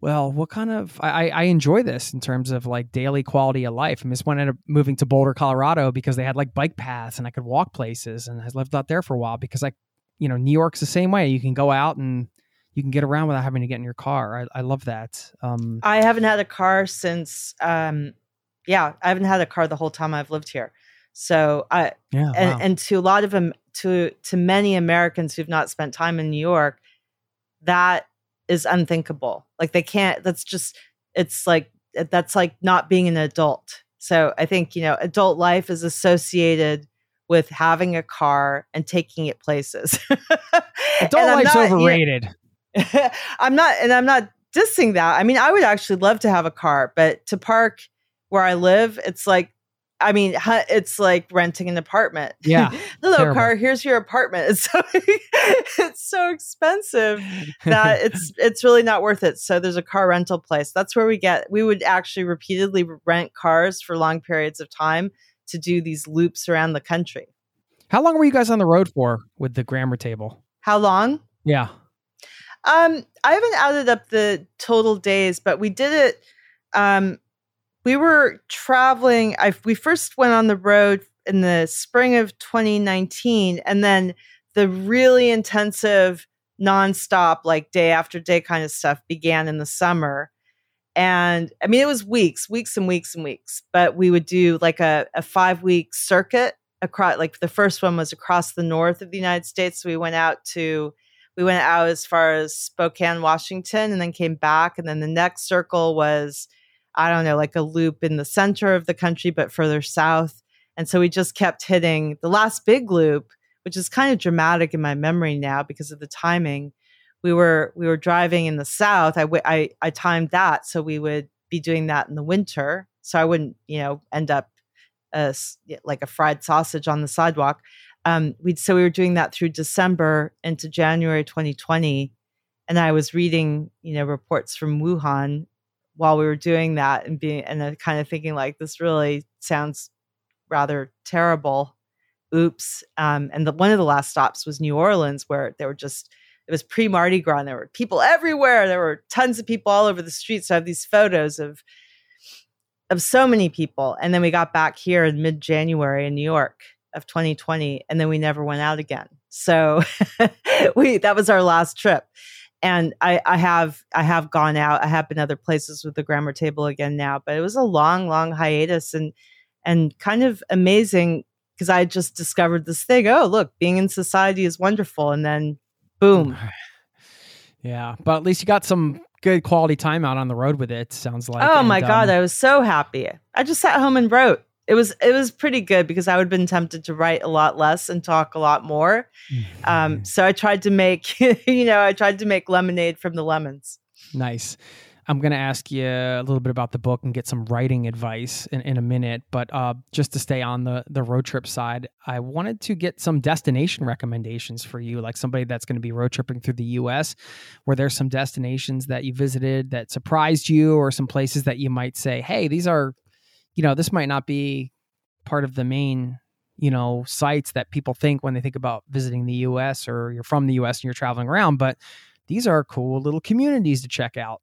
A: well, what kind of I, I enjoy this in terms of like daily quality of life. I just ended up moving to Boulder, Colorado, because they had like bike paths and I could walk places, and I lived out there for a while because I, you know, New York's the same way. You can go out and you can get around without having to get in your car. I, I love that. Um,
B: I haven't had a car since, um, yeah, I haven't had a car the whole time I've lived here. So I yeah, and, wow. and to a lot of them to to many Americans who've not spent time in New York, that is unthinkable. Like they can't. That's just it's like eh, that's like not being an adult. So I think you know adult life is associated with having a car and taking it places.
A: adult life's not, overrated.
B: You know, I'm not, and I'm not dissing that. I mean, I would actually love to have a car, but to park where I live, it's like I mean, it's like renting an apartment.
A: Yeah.
B: Hello, terrible. car. Here's your apartment. It's so, it's so expensive that it's it's really not worth it. So there's a car rental place. That's where we get. We would actually repeatedly rent cars for long periods of time to do these loops around the country.
A: How long were you guys on the road for with the grammar table?
B: How long?
A: Yeah.
B: Um, I haven't added up the total days, but we did it. Um, we were traveling. I, we first went on the road in the spring of 2019, and then the really intensive, nonstop, like day after day kind of stuff began in the summer. And I mean, it was weeks, weeks and weeks and weeks, but we would do like a, a five week circuit across, like the first one was across the north of the United States. So we went out to, we went out as far as Spokane, Washington, and then came back. And then the next circle was I don't know, like a loop in the center of the country, but further south. And so we just kept hitting the last big loop, which is kind of dramatic in my memory now because of the timing. We were we were driving in the south. I, I, I timed that so we would be doing that in the winter, so I wouldn't you know end up as like a fried sausage on the sidewalk. Um, we so we were doing that through December into January 2020, and I was reading you know reports from Wuhan while we were doing that and being and kind of thinking like this really sounds rather terrible. Oops um, and the, one of the last stops was new orleans where there were just it was pre mardi gras and there were people everywhere there were tons of people all over the streets. So i have these photos of of so many people and then we got back here in mid january in new york of 2020 and then we never went out again. So we that was our last trip and I, I have I have gone out. I have been other places with the grammar table again now, but it was a long, long hiatus and and kind of amazing because I just discovered this thing. Oh, look, being in society is wonderful, and then boom.
A: Yeah, but at least you got some good quality time out on the road with it. Sounds like.
B: Oh
A: and,
B: my god,
A: um,
B: I was so happy. I just sat home and wrote. It was it was pretty good because I would have been tempted to write a lot less and talk a lot more. Um, so I tried to make you know I tried to make lemonade from the lemons.
A: Nice. I'm going to ask you a little bit about the book and get some writing advice in, in a minute. But uh, just to stay on the, the road trip side, I wanted to get some destination recommendations for you, like somebody that's going to be road tripping through the US. Were there some destinations that you visited that surprised you, or some places that you might say, hey, these are, you know, this might not be part of the main you know sites that people think when they think about visiting the US or you're from the US and you're traveling around but these are cool little communities to check out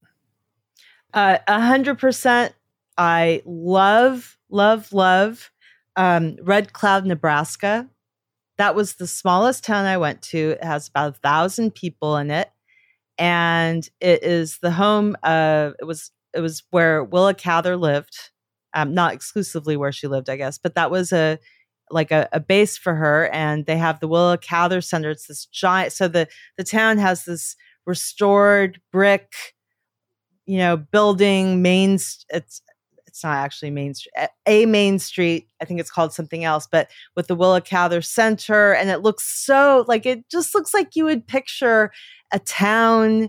B: Uh, A hundred percent. I love, love, love um, Red Cloud, Nebraska. That was the smallest town I went to. It has about a thousand people in it, and it is the home of. It was it was where Willa Cather lived. Um, not exclusively where she lived, I guess, but that was a like a, a base for her. And they have the Willa Cather Center. It's this giant. So the the town has this restored brick you know, building main. It's it's not actually Main Street, a Main Street. I think it's called something else, but with the Willa Cather Center, and it looks so like it just looks like you would picture a town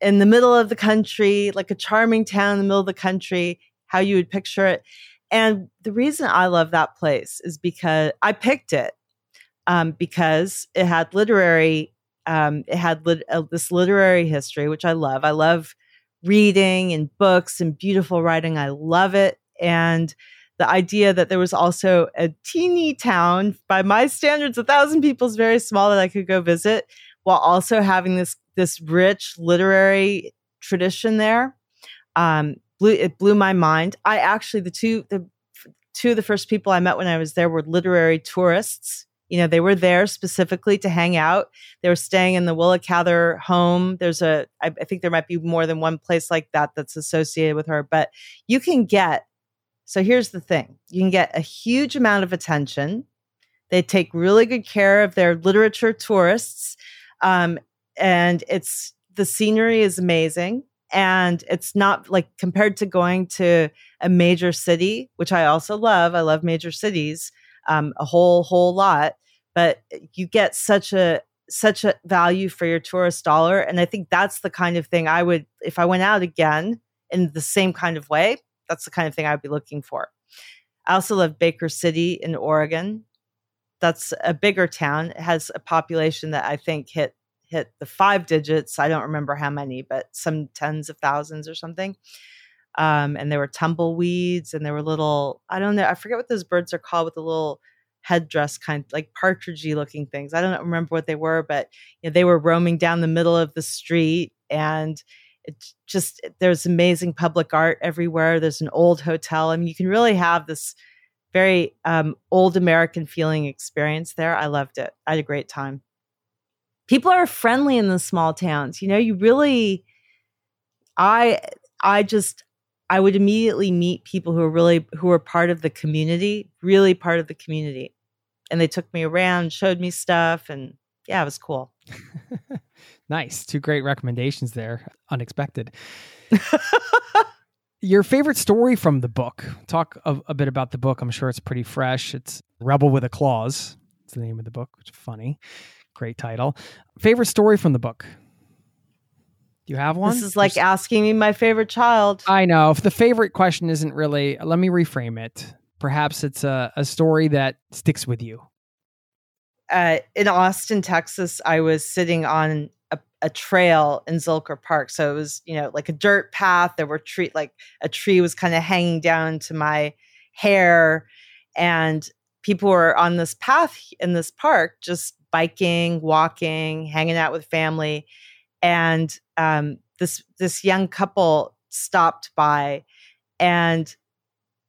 B: in the middle of the country, like a charming town in the middle of the country, how you would picture it. And the reason I love that place is because I picked it um, because it had literary, um, it had lit- uh, this literary history, which I love. I love reading and books and beautiful writing. I love it. And the idea that there was also a teeny town, by my standards, a thousand people is very small that I could go visit, while also having this this rich literary tradition there. Um, blew it blew my mind. I actually the two the two of the first people I met when I was there were literary tourists. You know, they were there specifically to hang out. They were staying in the Willa Cather home. There's a, I, I think there might be more than one place like that that's associated with her, but you can get, so here's the thing you can get a huge amount of attention. They take really good care of their literature tourists. Um, and it's, the scenery is amazing. And it's not like compared to going to a major city, which I also love. I love major cities um, a whole whole lot but you get such a such a value for your tourist dollar and i think that's the kind of thing i would if i went out again in the same kind of way that's the kind of thing i'd be looking for i also love baker city in oregon that's a bigger town it has a population that i think hit hit the five digits i don't remember how many but some tens of thousands or something. Um, and there were tumbleweeds and there were little i don't know i forget what those birds are called with the little headdress kind like partridgey looking things. I don't remember what they were but you know, they were roaming down the middle of the street and it just there's amazing public art everywhere. There's an old hotel. I mean you can really have this very um, old american feeling experience there. I loved it. I had a great time people are friendly in the small towns you know you really i i just I would immediately meet people who are really who are part of the community, really part of the community. And they took me around, showed me stuff, and yeah, it was cool.
A: nice. Two great recommendations there. Unexpected. Your favorite story from the book? Talk a, a, bit about the book. I'm sure it's pretty fresh. It's Rebel with a Clause. It's the name of the book, which is funny. Great title. Favorite story from the book? Do you have one?
B: This is like There's... asking me my favorite child.
A: I know. If the favorite question isn't really, let me reframe it. Perhaps it's a, a story that sticks with you.
B: Uh, in Austin, Texas, I was sitting on a, a, trail in Zilker Park. So it was, you know, like a dirt path. There were tree, like a tree was kind of hanging down to my hair. And people were on this path in this park, just biking, walking, hanging out with family and um, this this young couple stopped by and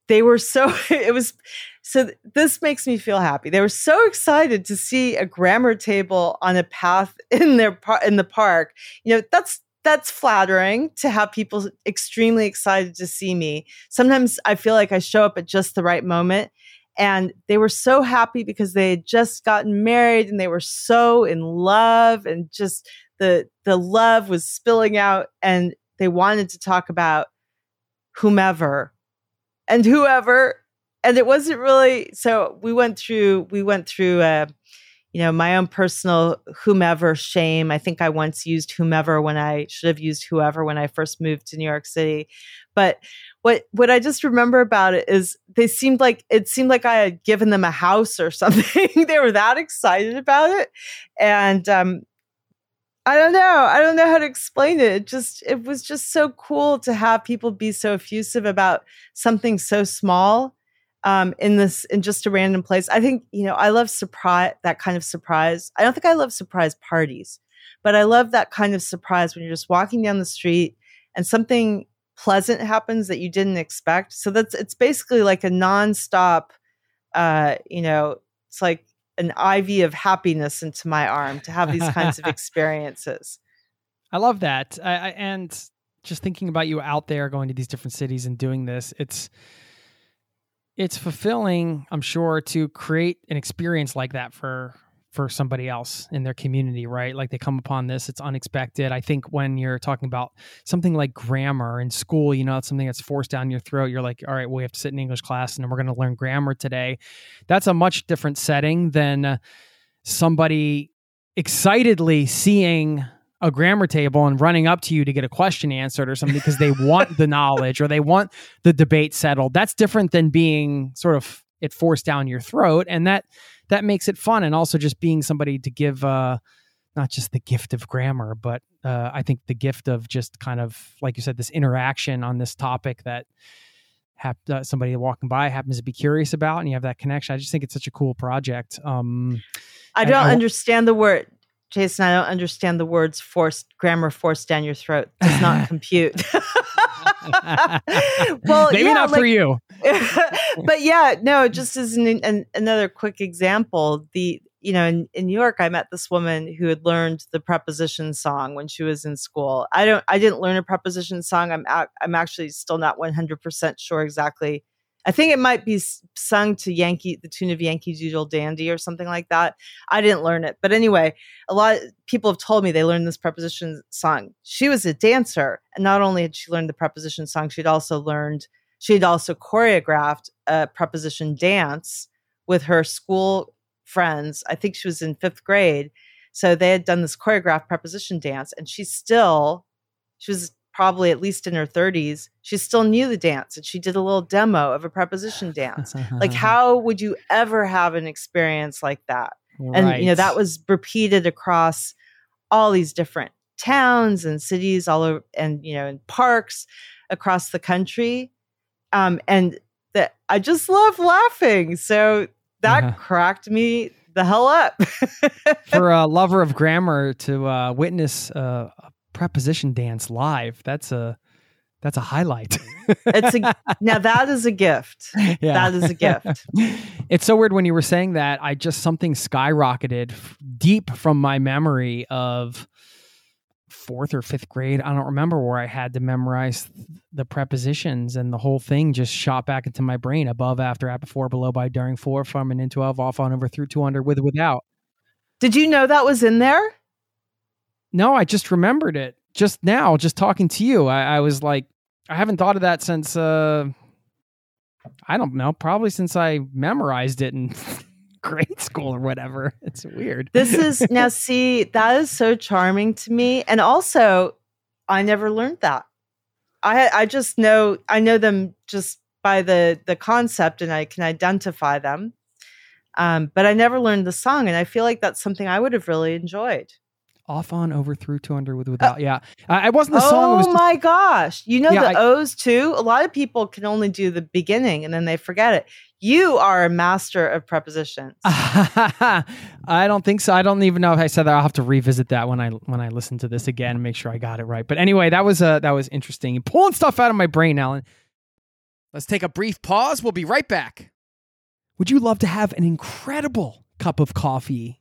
B: they were so it was so th- this makes me feel happy. They were so excited to see a grammar table on a path in their par- in the park. You know, that's that's flattering to have people extremely excited to see me. Sometimes I feel like I show up at just the right moment. And they were so happy because they had just gotten married and they were so in love and just the the love was spilling out and they wanted to talk about whomever and whoever. And it wasn't really so we went through we went through uh you know my own personal whomever shame. I think i once used whomever when i should have used whoever when i first moved to new york city. But what what i just remember about it is they seemed like it seemed like i had given them a house or something they were that excited about it and um I don't know. I don't know how to explain it. It just it was just so cool to have people be so effusive about something so small um, in this in just a random place. I think you know I love surprise that kind of surprise. I don't think I love surprise parties, but I love that kind of surprise when you're just walking down the street and something pleasant happens that you didn't expect. So that's it's basically like a nonstop. Uh, you know, it's like an IV of happiness into my arm to have these kinds of experiences.
A: I love that. I, I, and just thinking about you out there going to these different cities and doing this, it's it's fulfilling, I'm sure, to create an experience like that for for somebody else in their community, right? Like they come upon this, it's unexpected. I think when you're talking about something like grammar in school, you know, it's something that's forced down your throat. You're like, all right, well, we have to sit in English class and we're going to learn grammar today. That's a much different setting than somebody excitedly seeing a grammar table and running up to you to get a question answered or something because they want the knowledge or they want the debate settled. That's different than being sort of it forced down your throat. And that that makes it fun and also just being somebody to give uh not just the gift of grammar, but uh, I think the gift of just kind of like you said, this interaction on this topic that hap- uh, somebody walking by happens to be curious about, and you have that connection. I just think it's such a cool project. Um,
B: I don't I, understand the word, Jason. I don't understand the words "forced" grammar forced down your throat does not compute.
A: well, maybe yeah, not like, for you.
B: but yeah, no. Just as an, an, another quick example, the you know in, in New York, I met this woman who had learned the preposition song when she was in school. I don't. I didn't learn a preposition song. I'm. I'm actually still not 100 percent sure exactly I think it might be sung to Yankee, the tune of Yankee Doodle Dandy or something like that. I didn't learn it. But anyway, a lot of people have told me they learned this preposition song. She was a dancer. And not only had she learned the preposition song, she'd also learned, she'd also choreographed a preposition dance with her school friends. I think she was in fifth grade. So they had done this choreographed preposition dance. And she still, she was probably at least in her 30s, she still knew the dance and she did a little demo of a preposition dance. like, how would you ever have an experience like that? Right. And, you know, that was repeated across all these different towns and cities all over and, you know, in parks across the country. Um, and that I just love laughing. So that cracked me the hell up.
A: For a lover of grammar to uh, witness uh, a preposition dance live. That's a that's a highlight.
B: it's a now that is a gift. Yeah. That is a gift.
A: it's so weird when you were saying that. I just something skyrocketed deep from my memory of fourth or fifth grade. I don't remember where I had to memorize the prepositions, and the whole thing just shot back into my brain: above, after, at, before, below, by, during, for, from, and into, of, off, on, over, through, to, under, with, without.
B: Did you know that was in there?
A: No, I just remembered it just now, just talking to you. I, I was like, I haven't thought of that since, uh, I don't know, probably since I memorized it in grade school or whatever. It's weird.
B: This is now, see, that is so charming to me. And also, I never learned that. I I just know I know them just by the the concept and I can identify them. Um, but I never learned the song, and I feel like that's something I would have really enjoyed
A: off on over through to under with without. Uh, yeah, I, I wasn't the song.
B: Oh
A: was
B: my gosh! You know yeah, the I, O's too. A lot of people can only do the beginning and then they forget it. You are a master of prepositions.
A: I don't think so. I don't even know if I said that. I'll have to revisit that when I when I listen to this again and make sure I got it right. But anyway, that was uh that was interesting. You're pulling stuff out of my brain, Ellen. Let's take a brief pause. We'll be right back. Would you love to have an incredible cup of coffee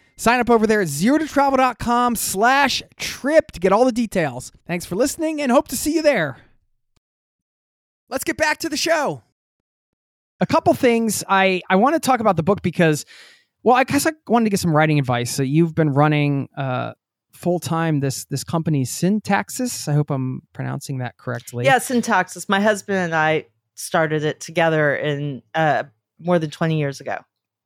A: sign up over there at zerototravel.com slash trip to get all the details. Thanks for listening and hope to see you there. Let's get back to the show. A couple things I, I want to talk about the book because, well, I guess I wanted to get some writing advice. So you've been running uh, full time this this company Syntaxis. I hope I'm pronouncing that correctly.
B: Yeah, Syntaxis. My husband and I started it together in uh, more than 20 years ago.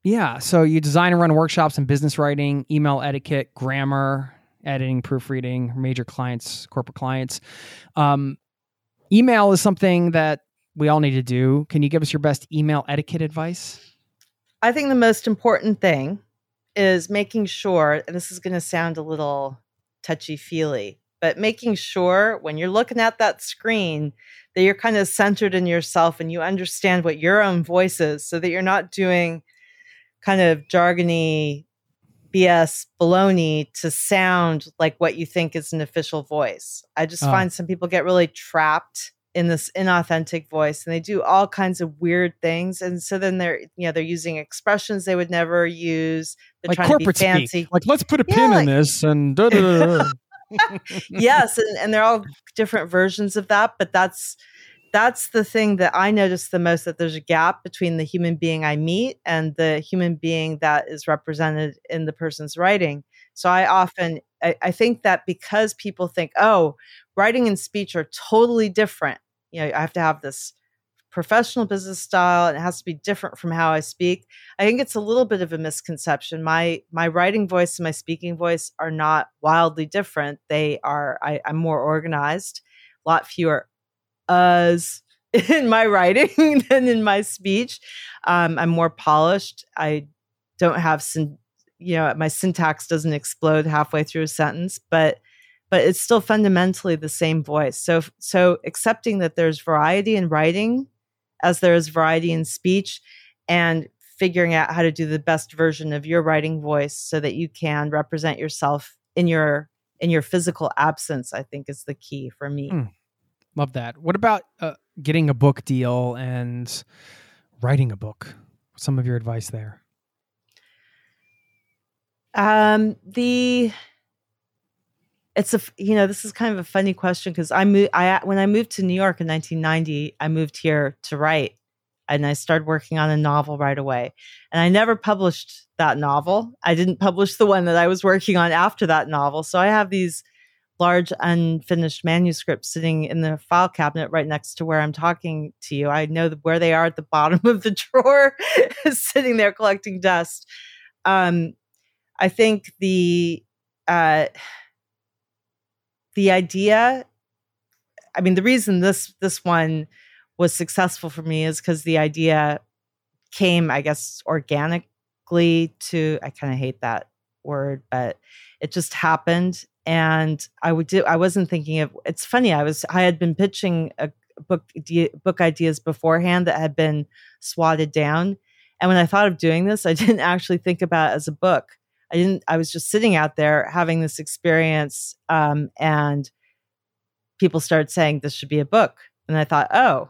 A: Yeah. So you design and run workshops in business writing, email etiquette, grammar, editing, proofreading, major clients, corporate clients. Um, email is something that we all need to do. Can you give us your best email etiquette advice?
B: I think the most important thing is making sure, and this is going to sound a little touchy feely, but making sure when you're looking at that screen that you're kind of centered in yourself and you understand what your own voice is so that you're not doing kind of jargony BS baloney to sound like what you think is an official voice. I just oh. find some people get really trapped in this inauthentic voice and they do all kinds of weird things and so then they're you know they're using expressions they would never use they're
A: like
B: trying
A: corporate
B: to be fancy
A: speak. like let's put a yeah, pin like, in this and da, da, da,
B: yes and, and they're all different versions of that but that's that's the thing that I notice the most that there's a gap between the human being I meet and the human being that is represented in the person's writing. So I often I, I think that because people think, oh, writing and speech are totally different. You know, I have to have this professional business style and it has to be different from how I speak. I think it's a little bit of a misconception. My my writing voice and my speaking voice are not wildly different. They are I, I'm more organized, a lot fewer us in my writing than in my speech. Um, I'm more polished. I don't have, syn- you know, my syntax doesn't explode halfway through a sentence, but but it's still fundamentally the same voice. So so accepting that there's variety in writing, as there is variety in speech, and figuring out how to do the best version of your writing voice so that you can represent yourself in your in your physical absence, I think is the key for me. Mm.
A: Love that. What about uh, getting a book deal and writing a book? Some of your advice there.
B: Um, the it's a you know this is kind of a funny question because I moved I when I moved to New York in 1990 I moved here to write and I started working on a novel right away and I never published that novel I didn't publish the one that I was working on after that novel so I have these large unfinished manuscripts sitting in the file cabinet right next to where I'm talking to you. I know where they are at the bottom of the drawer, sitting there collecting dust. Um, I think the uh, the idea. I mean, the reason this this one was successful for me is because the idea came, I guess, organically to. I kind of hate that word, but it just happened. And I would do, I wasn't thinking of, it's funny. I was, I had been pitching a book, book ideas beforehand that had been swatted down. And when I thought of doing this, I didn't actually think about it as a book. I didn't, I was just sitting out there having this experience. Um, and people started saying this should be a book. And I thought, oh,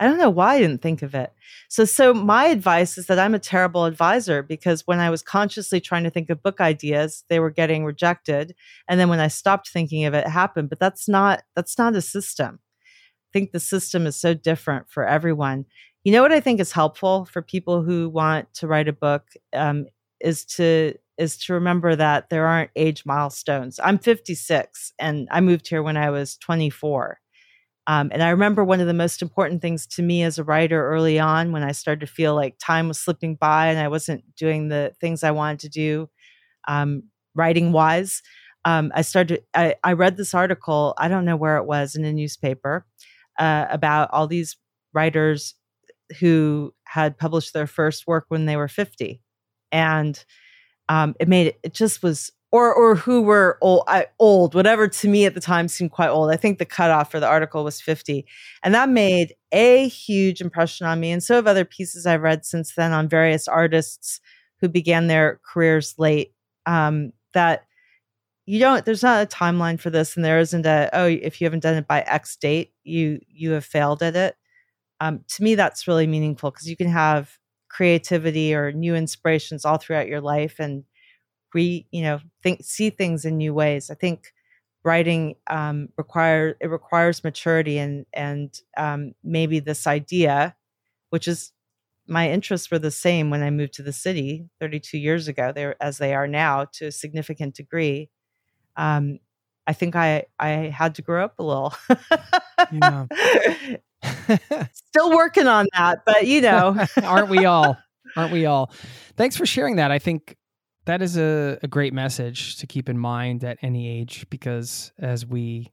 B: I don't know why I didn't think of it. So, so my advice is that I'm a terrible advisor because when I was consciously trying to think of book ideas, they were getting rejected, and then when I stopped thinking of it, it happened. But that's not that's not a system. I think the system is so different for everyone. You know what I think is helpful for people who want to write a book um, is to is to remember that there aren't age milestones. I'm 56 and I moved here when I was 24. Um, and I remember one of the most important things to me as a writer early on when I started to feel like time was slipping by and I wasn't doing the things I wanted to do um, writing wise. Um, I started, I, I, read this article, I don't know where it was in a newspaper, uh, about all these writers who had published their first work when they were 50. And um, it made it, it just was or or who were old, old, whatever to me at the time seemed quite old. I think the cutoff for the article was 50. And that made a huge impression on me. And so have other pieces I've read since then on various artists who began their careers late. Um, that you don't, there's not a timeline for this, and there isn't a, oh, if you haven't done it by X date, you you have failed at it. Um, to me, that's really meaningful because you can have creativity or new inspirations all throughout your life and re you know think see things in new ways. I think writing um, require it requires maturity and and um, maybe this idea which is my interests were the same when i moved to the city 32 years ago there as they are now to a significant degree. Um, i think i i had to grow up a little. Still working on that but you know.
A: Aren't we all? Aren't we all? Thanks for sharing that. I think that is a, a great message to keep in mind at any age because as we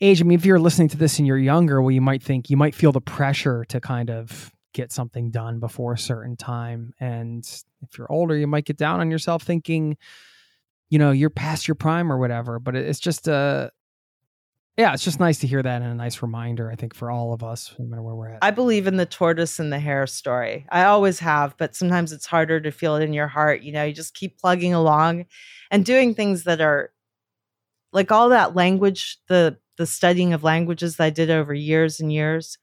A: age, I mean, if you're listening to this and you're younger, well, you might think you might feel the pressure to kind of get something done before a certain time. And if you're older, you might get down on yourself thinking, you know, you're past your prime or whatever. But it's just a, yeah, it's just nice to hear that and a nice reminder, I think, for all of us, no matter where we're at.
B: I believe in the tortoise and the hare story. I always have, but sometimes it's harder to feel it in your heart. You know, you just keep plugging along and doing things that are like all that language, the the studying of languages that I did over years and years.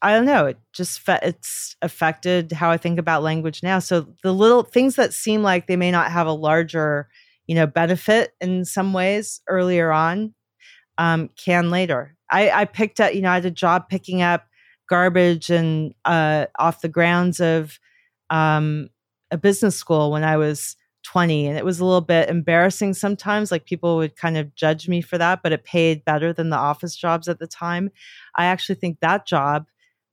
B: I don't know, it just fe- it's affected how I think about language now. So the little things that seem like they may not have a larger, you know, benefit in some ways earlier on um, can later. I, I picked up, you know, I had a job picking up garbage and uh, off the grounds of um, a business school when I was 20. And it was a little bit embarrassing sometimes. Like people would kind of judge me for that, but it paid better than the office jobs at the time. I actually think that job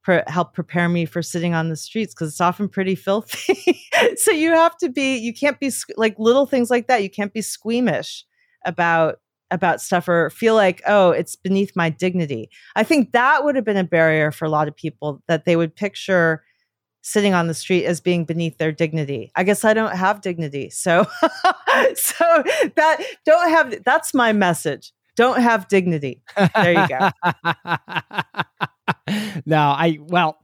B: pre- helped prepare me for sitting on the streets because it's often pretty filthy. so you have to be, you can't be like little things like that. You can't be squeamish about about stuff or feel like, oh, it's beneath my dignity. I think that would have been a barrier for a lot of people that they would picture sitting on the street as being beneath their dignity. I guess I don't have dignity. So so that don't have that's my message. Don't have dignity. There you go.
A: no, I well,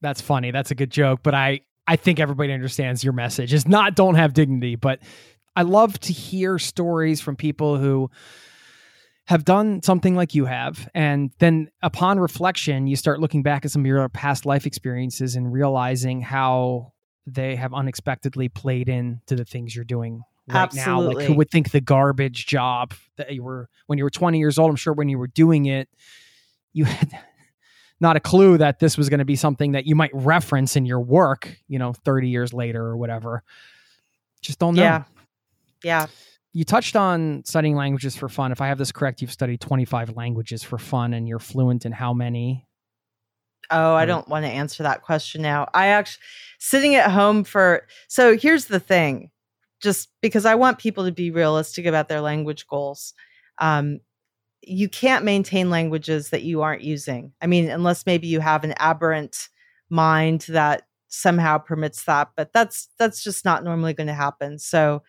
A: that's funny. That's a good joke, but I I think everybody understands your message. Is not don't have dignity, but I love to hear stories from people who have done something like you have. And then upon reflection, you start looking back at some of your past life experiences and realizing how they have unexpectedly played into the things you're doing right
B: Absolutely.
A: now. Like who would think the garbage job that you were when you were 20 years old, I'm sure when you were doing it, you had not a clue that this was going to be something that you might reference in your work, you know, 30 years later or whatever. Just don't know.
B: Yeah. Yeah.
A: You touched on studying languages for fun. If I have this correct, you've studied 25 languages for fun and you're fluent in how many?
B: Oh, I don't want to answer that question now. I actually sitting at home for so here's the thing. Just because I want people to be realistic about their language goals. Um, you can't maintain languages that you aren't using. I mean, unless maybe you have an aberrant mind that somehow permits that, but that's that's just not normally going to happen. So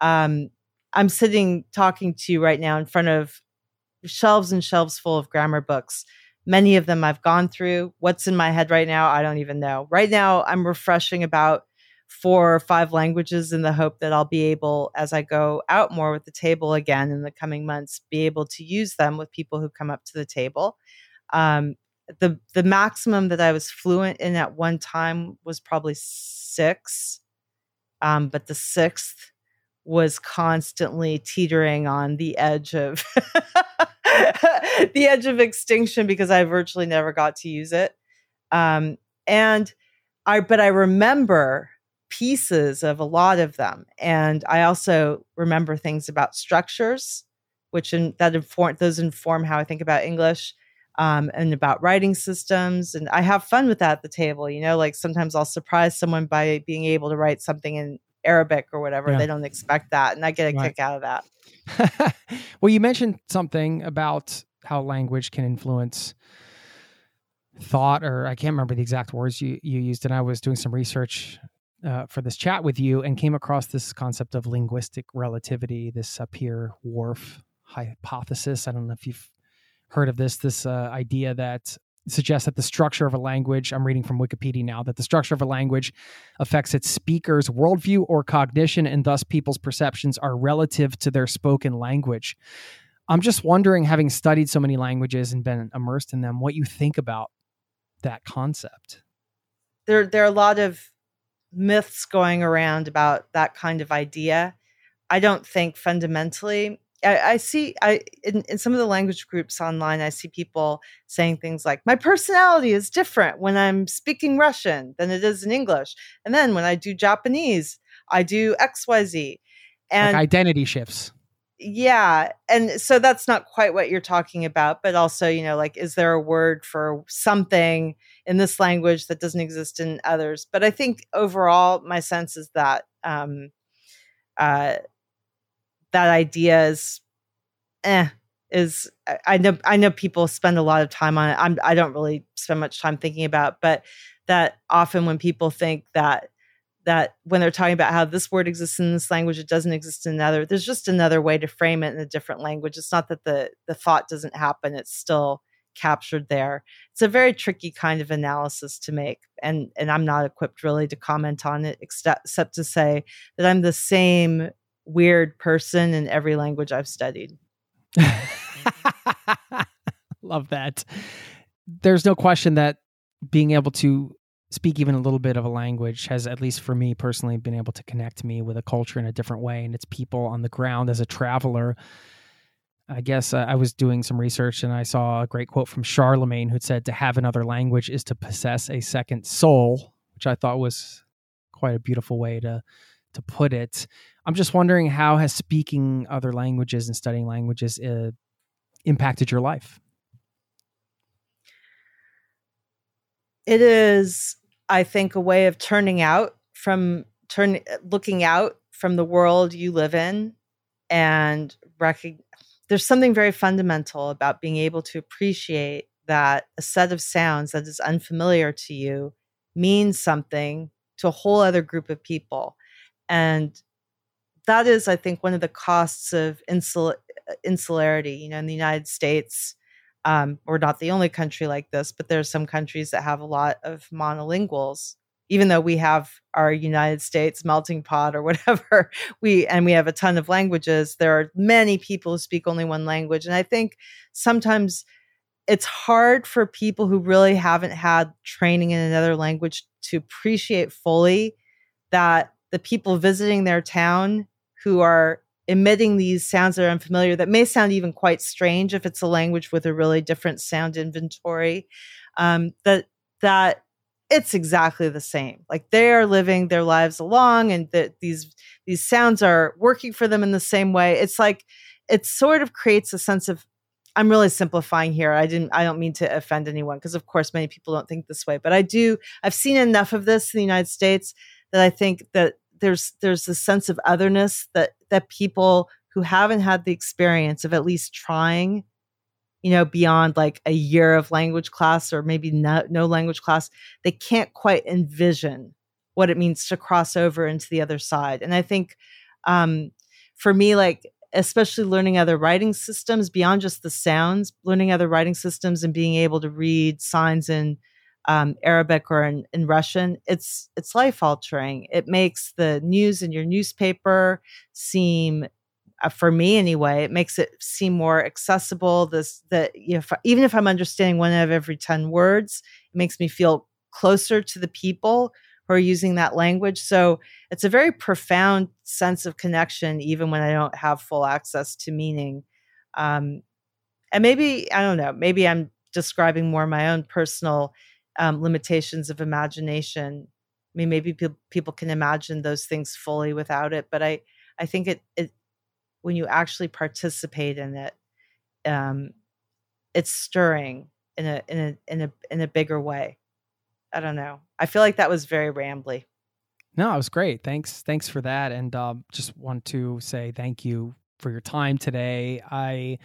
B: um, I'm sitting talking to you right now in front of shelves and shelves full of grammar books. Many of them I've gone through. What's in my head right now, I don't even know. Right now, I'm refreshing about four or five languages in the hope that I'll be able, as I go out more with the table again in the coming months, be able to use them with people who come up to the table. Um, the the maximum that I was fluent in at one time was probably six, um, but the sixth was constantly teetering on the edge of the edge of extinction because I virtually never got to use it. Um, and I, but I remember pieces of a lot of them, and I also remember things about structures, which in, that inform those inform how I think about English. Um, and about writing systems. And I have fun with that at the table. You know, like sometimes I'll surprise someone by being able to write something in Arabic or whatever. Yeah. They don't expect that. And I get a right. kick out of
A: that. well, you mentioned something about how language can influence thought, or I can't remember the exact words you, you used. And I was doing some research uh, for this chat with you and came across this concept of linguistic relativity, this uh, Sapir-Whorf hypothesis. I don't know if you've heard of this, this uh, idea that suggests that the structure of a language, I'm reading from Wikipedia now, that the structure of a language affects its speaker's worldview or cognition, and thus people's perceptions are relative to their spoken language. I'm just wondering, having studied so many languages and been immersed in them, what you think about that concept.
B: There, there are a lot of myths going around about that kind of idea. I don't think fundamentally. I, I see I in, in some of the language groups online, I see people saying things like, My personality is different when I'm speaking Russian than it is in English. And then when I do Japanese, I do XYZ.
A: And like identity shifts
B: yeah and so that's not quite what you're talking about but also you know like is there a word for something in this language that doesn't exist in others but i think overall my sense is that um uh that idea is eh is i know i know people spend a lot of time on it i'm i don't really spend much time thinking about but that often when people think that that when they're talking about how this word exists in this language, it doesn't exist in another. There's just another way to frame it in a different language. It's not that the the thought doesn't happen; it's still captured there. It's a very tricky kind of analysis to make, and and I'm not equipped really to comment on it, except, except to say that I'm the same weird person in every language I've studied.
A: Love that. There's no question that being able to speak even a little bit of a language has at least for me personally been able to connect me with a culture in a different way and it's people on the ground as a traveler i guess i was doing some research and i saw a great quote from charlemagne who said to have another language is to possess a second soul which i thought was quite a beautiful way to to put it. I'm just wondering how has speaking other languages and studying languages uh, impacted your life?
B: It is I think, a way of turning out from turn looking out from the world you live in and recognize there's something very fundamental about being able to appreciate that a set of sounds that is unfamiliar to you means something to a whole other group of people and that is i think one of the costs of insul- insularity you know in the united states um, we're not the only country like this, but there's some countries that have a lot of monolinguals. Even though we have our United States melting pot or whatever, we and we have a ton of languages. There are many people who speak only one language, and I think sometimes it's hard for people who really haven't had training in another language to appreciate fully that the people visiting their town who are emitting these sounds that are unfamiliar that may sound even quite strange if it's a language with a really different sound inventory um, that that it's exactly the same. Like they are living their lives along and that these these sounds are working for them in the same way. It's like it sort of creates a sense of i'm really simplifying here. I didn't i don't mean to offend anyone because of course many people don't think this way but i do i've seen enough of this in the united states that i think that there's there's a sense of otherness that that people who haven't had the experience of at least trying you know, beyond like a year of language class or maybe no, no language class, they can't quite envision what it means to cross over into the other side. And I think um, for me, like, especially learning other writing systems beyond just the sounds, learning other writing systems and being able to read signs in um, Arabic or in, in Russian, it's it's life altering. It makes the news in your newspaper seem uh, for me anyway, it makes it seem more accessible. This that you know, if, even if I'm understanding one out of every ten words, it makes me feel closer to the people who are using that language. So it's a very profound sense of connection, even when I don't have full access to meaning. Um, and maybe I don't know. Maybe I'm describing more my own personal um, limitations of imagination. I mean, maybe pe- people can imagine those things fully without it, but I I think it it when you actually participate in it, um, it's stirring in a in a in a in a bigger way. I don't know. I feel like that was very rambly.
A: No, it was great. Thanks, thanks for that, and um, just want to say thank you for your time today. I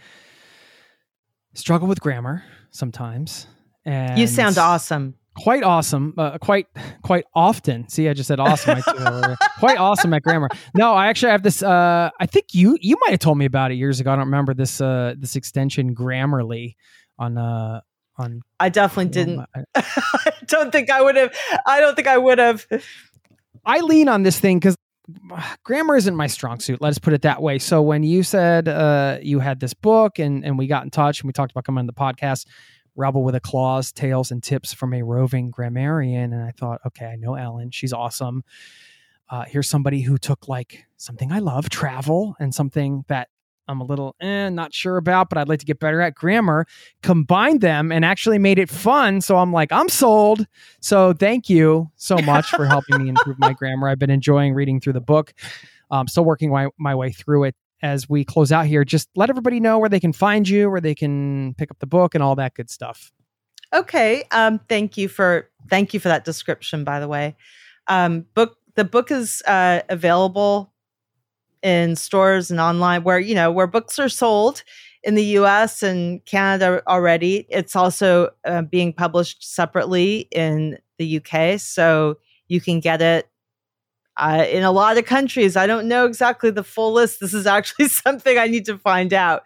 A: struggle with grammar sometimes, and
B: you sound awesome
A: quite awesome, uh, quite quite often. See, I just said awesome. quite awesome at grammar. No, I actually have this. Uh, I think you you might have told me about it years ago. I don't remember this uh, this extension Grammarly on uh on.
B: I definitely didn't. I don't think I would have. I don't think I would have.
A: I lean on this thing because grammar isn't my strong suit. Let us put it that way. So when you said uh, you had this book and and we got in touch and we talked about coming on the podcast Rebel with a Clause, Tales and Tips from a Roving Grammarian. And I thought, okay, I know Ellen. She's awesome. Uh, here's somebody who took like something I love, travel, and something that I'm a little eh, not sure about, but I'd like to get better at grammar, combined them and actually made it fun. So I'm like, I'm sold. So thank you so much for helping me improve my grammar. I've been enjoying reading through the book. I'm still working my, my way through it as we close out here, just let everybody know where they can find you, where they can pick up the book, and all that good stuff.
B: Okay. Um, thank you for thank you for that description. By the way, um, book the book is uh, available in stores and online where you know where books are sold in the U.S. and Canada already. It's also uh, being published separately in the UK, so you can get it uh, in a lot of countries. I don't know exactly the full list. This is actually something I need to find out.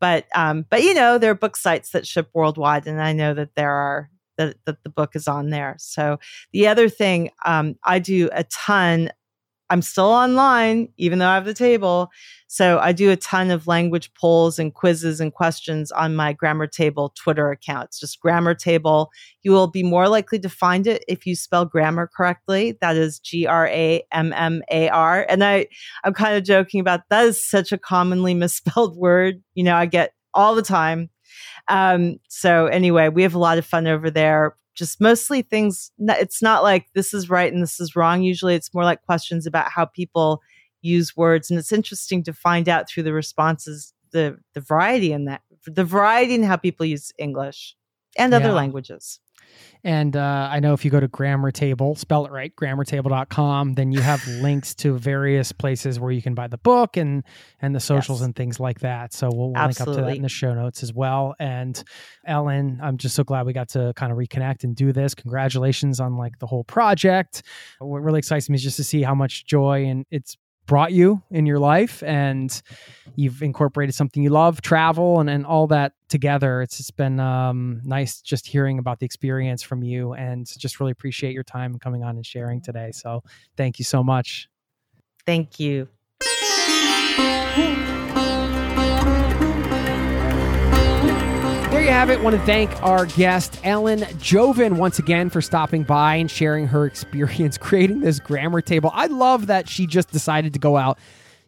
B: But um, but you know, there are book sites that ship worldwide, and I know that there are that, that the book is on there. So the other thing, um, I do a ton I'm still online, even though I have the table. So I do a ton of language polls and quizzes and questions on my Grammar Table Twitter account. It's just Grammar Table. You will be more likely to find it if you spell grammar correctly. That is G R A M M A R. And I, I'm kind of joking about that is such a commonly misspelled word. You know, I get all the time. Um, so anyway, we have a lot of fun over there just mostly things it's not like this is right and this is wrong usually it's more like questions about how people use words and it's interesting to find out through the responses the the variety in that the variety in how people use english and other yeah. languages
A: and uh, I know if you go to Grammar Table, spell it right, grammartable.com, then you have links to various places where you can buy the book and and the socials yes. and things like that. So we'll, we'll link up to that in the show notes as well. And Ellen, I'm just so glad we got to kind of reconnect and do this. Congratulations on like the whole project. What really excites me is just to see how much joy and it's brought you in your life and you've incorporated something you love travel and, and all that together. It's just been um, nice just hearing about the experience from you and just really appreciate your time coming on and sharing today. So thank you so much.
B: Thank you
A: you have it. Want to thank our guest, Ellen Jovin, once again for stopping by and sharing her experience creating this grammar table. I love that she just decided to go out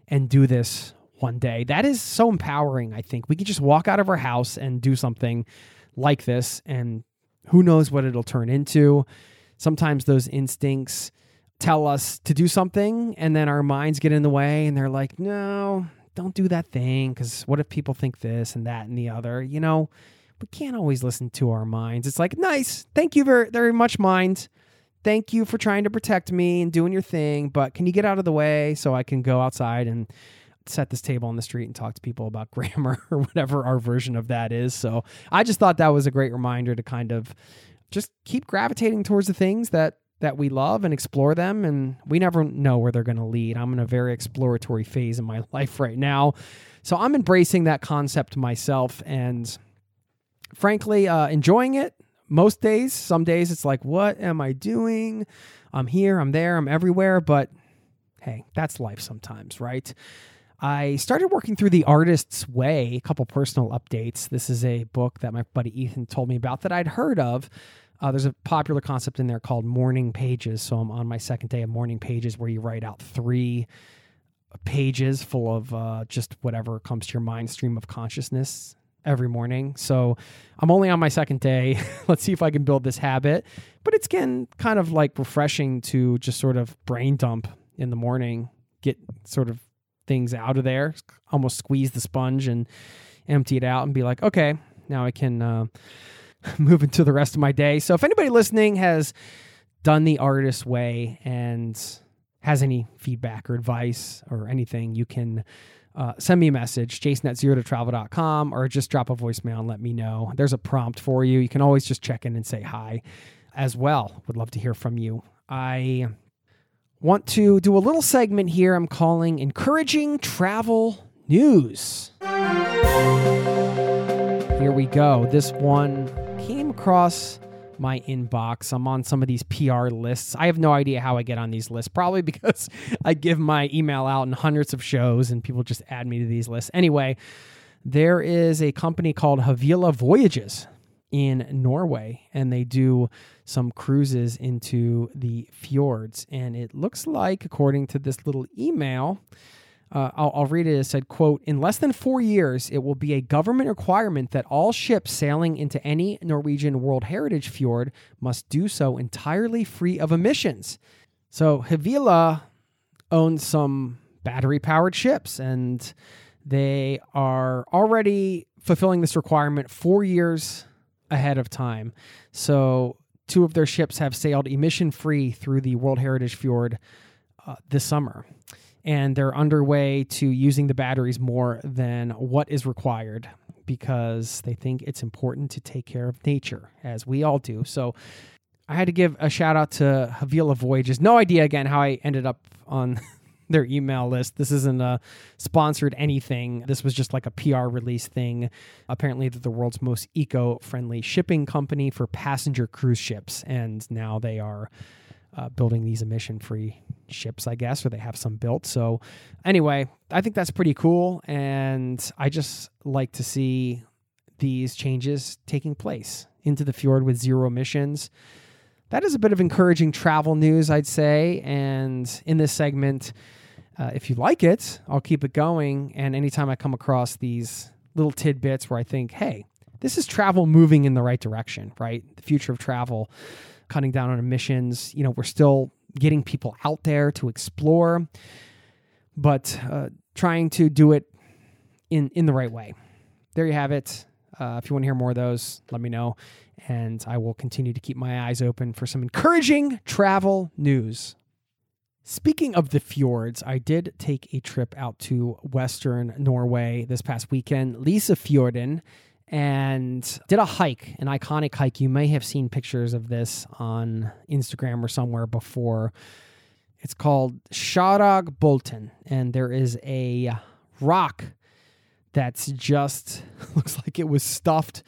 A: and do this one day. That is so empowering, I think. We could just walk out of our house and do something like this, and who knows what it'll turn into. Sometimes those instincts tell us to do something, and then our minds get in the way, and they're like, no, don't do that thing because what if people think this and that and the other? You know, we can't always listen to our minds. It's like, nice. Thank you very, very much, mind. Thank you for trying to protect me and doing your thing, but can you get out of the way so I can go outside and set this table on the street and talk to people about grammar or whatever our version of that is. So I just thought that was a great reminder to kind of just keep gravitating towards the things that that we love and explore them and we never know where they're going to lead. I'm in a very exploratory phase in my life right now. So I'm embracing that concept myself and frankly uh, enjoying it most days. Some days it's like, what am I doing? I'm here, I'm there, I'm everywhere, but hey, that's life sometimes, right? I started working through The Artist's Way, a couple personal updates. This is a book that my buddy Ethan told me about that I'd heard of. Uh, there's a popular concept in there called morning pages. So I'm on my second day of morning pages where you write out three pages full of uh, just whatever comes to your mind, stream of consciousness every morning. So I'm only on my second day. Let's see if I can build this habit. But it's again kind of like refreshing to just sort of brain dump in the morning, get sort of things out of there, almost squeeze the sponge and empty it out and be like, okay, now I can uh, move into the rest of my day. So if anybody listening has done the artist way and has any feedback or advice or anything, you can uh, send me a message, jason at zero to travel.com, or just drop a voicemail and let me know. There's a prompt for you. You can always just check in and say hi as well. Would love to hear from you. I want to do a little segment here I'm calling Encouraging Travel News. Here we go. This one came across my inbox. I'm on some of these PR lists. I have no idea how I get on these lists, probably because I give my email out in hundreds of shows and people just add me to these lists. Anyway, there is a company called Havila Voyages in Norway, and they do some cruises into the fjords. And it looks like, according to this little email, uh, I'll, I'll, read it. It said, "quote In less than four years, it will be a government requirement that all ships sailing into any Norwegian World Heritage fjord must do so entirely free of emissions." So Havila owns some battery-powered ships, and they are already fulfilling this requirement four years ahead of time. So two of their ships have sailed emission-free through the World Heritage Fjord uh, this summer and they're underway to using the batteries more than what is required because they think it's important to take care of nature, as we all do. So I had to give a shout out to Havila Voyages. No idea again how I ended up on their email list. This isn't a sponsored anything. This was just like a PR release thing. Apparently, they're the world's most eco friendly shipping company for passenger cruise ships, and now they are uh, building these emission free ships, I guess, or they have some built. So, anyway, I think that's pretty cool. And I just like to see these changes taking place into the fjord with zero emissions. That is a bit of encouraging travel news, I'd say. And in this segment, uh, if you like it, I'll keep it going. And anytime I come across these little tidbits where I think, hey, this is travel moving in the right direction, right? The future of travel cutting down on emissions. You know, we're still getting people out there to explore, but uh, trying to do it in in the right way. There you have it. Uh, if you want to hear more of those, let me know, and I will continue to keep my eyes open for some encouraging travel news. Speaking of the fjords, I did take a trip out to Western Norway this past weekend. Lysefjorden and did a hike, an iconic hike. You may have seen pictures of this on Instagram or somewhere before. It's called Bolten, and there is a rock that's just looks like it was stuffed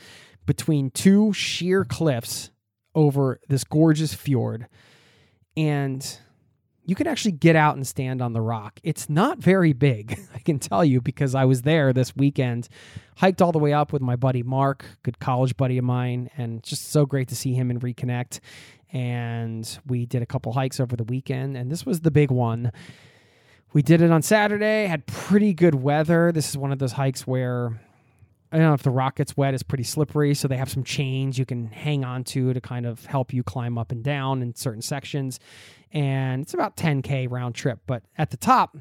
A: between two sheer cliffs over this gorgeous fjord. And you can actually get out and stand on the rock. It's not very big, I can tell you, because I was there this weekend, hiked all the way up with my buddy Mark, good college buddy of mine, and just so great to see him and reconnect. And we did a couple hikes over the weekend, and this was the big one. We did it on Saturday, had pretty good weather. This is one of those hikes where I don't know if the rock gets wet, it's pretty slippery. So they have some chains you can hang on to to kind of help you climb up and down in certain sections. And it's about 10K round trip. But at the top,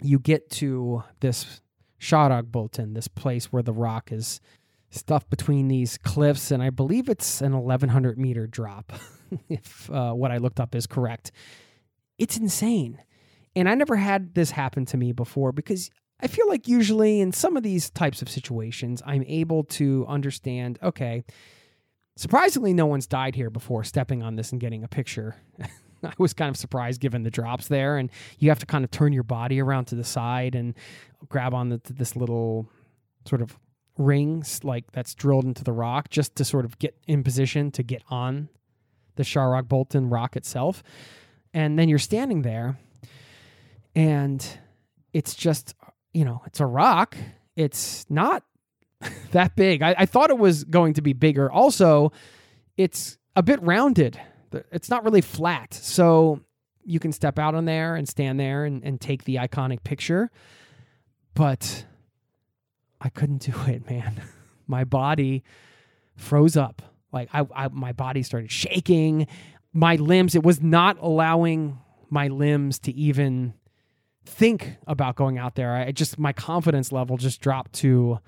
A: you get to this Bolten, this place where the rock is stuffed between these cliffs. And I believe it's an 1100 meter drop, if uh, what I looked up is correct. It's insane. And I never had this happen to me before because I feel like usually in some of these types of situations, I'm able to understand, okay, surprisingly, no one's died here before stepping on this and getting a picture. I was kind of surprised given the drops there, and you have to kind of turn your body around to the side and grab on the, this little sort of rings like that's drilled into the rock just to sort of get in position to get on the Kjeragbolten rock itself. And then you're standing there and it's just, you know, it's a rock. It's not that big. I, I thought it was going to be bigger. Also, it's a bit rounded. It's not really flat. So you can step out on there and stand there and, and take the iconic picture. But I couldn't do it, man. my body froze up. Like I, I, my body started shaking. My limbs, it was not allowing my limbs to even think about going out there. I just my confidence level just dropped to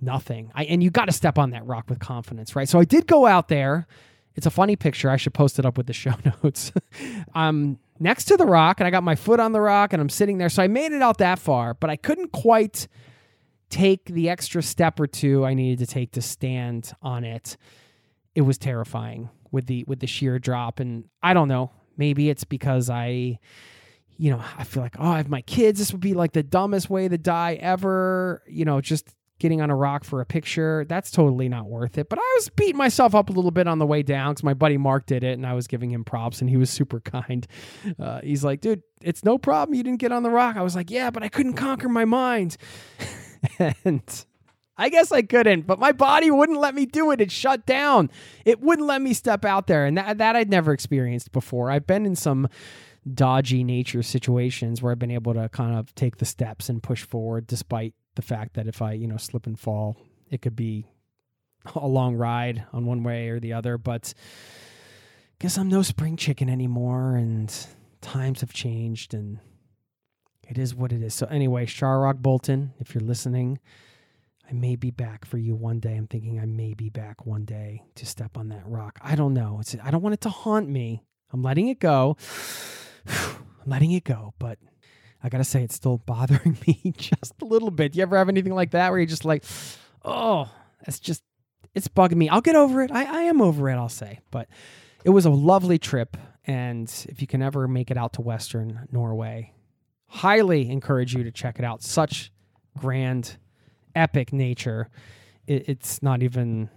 A: nothing. I and you got to step on that rock with confidence, right? So I did go out there. It's a funny picture. I should post it up with the show notes. I'm next to the rock and I got my foot on the rock and I'm sitting there. So I made it out that far, but I couldn't quite take the extra step or two I needed to take to stand on it. It was terrifying with the with the sheer drop and I don't know, maybe it's because I you know, I feel like, oh, I have my kids. This would be like the dumbest way to die ever. You know, just getting on a rock for a picture. That's totally not worth it. But I was beating myself up a little bit on the way down because my buddy Mark did it and I was giving him props and he was super kind. Uh, he's like, dude, it's no problem. You didn't get on the rock. I was like, yeah, but I couldn't conquer my mind. and I guess I couldn't, but my body wouldn't let me do it. It shut down. It wouldn't let me step out there, and that that I'd never experienced before. I've been in some dodgy nature situations where I've been able to kind of take the steps and push forward, despite the fact that if I you know slip and fall, it could be a long ride on one way or the other. But guess I'm no spring chicken anymore, and times have changed, and it is what it is. So anyway, Kjeragbolten, if you're listening, I may be back for you one day. I'm thinking I may be back one day to step on that rock. I don't know. It's I don't want it to haunt me. I'm letting it go. I'm letting it go, but I gotta say it's still bothering me just a little bit. Do you ever have anything like that where you're just like, oh, that's just it's bugging me. I'll get over it. I, I am over it, I'll say. But it was a lovely trip. And if you can ever make it out to Western Norway, highly encourage you to check it out. Such grand, epic nature. It, it's not even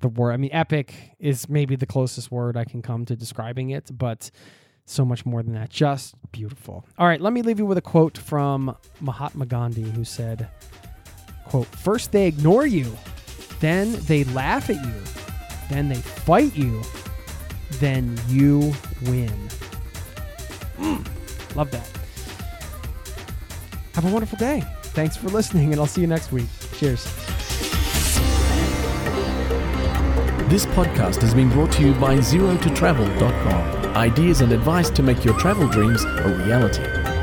A: the word. I mean, epic is maybe the closest word I can come to describing it, but so much more than that. Just beautiful. All right, let me leave you with a quote from Mahatma Gandhi, who said, "quote First they ignore you, then they laugh at you, then they fight you, then you win." Mm, love that. Have a wonderful day. Thanks for listening, and I'll see you next week. Cheers.
C: This podcast has been brought to you by ZeroToTravel.com. Ideas and advice to make your travel dreams a reality.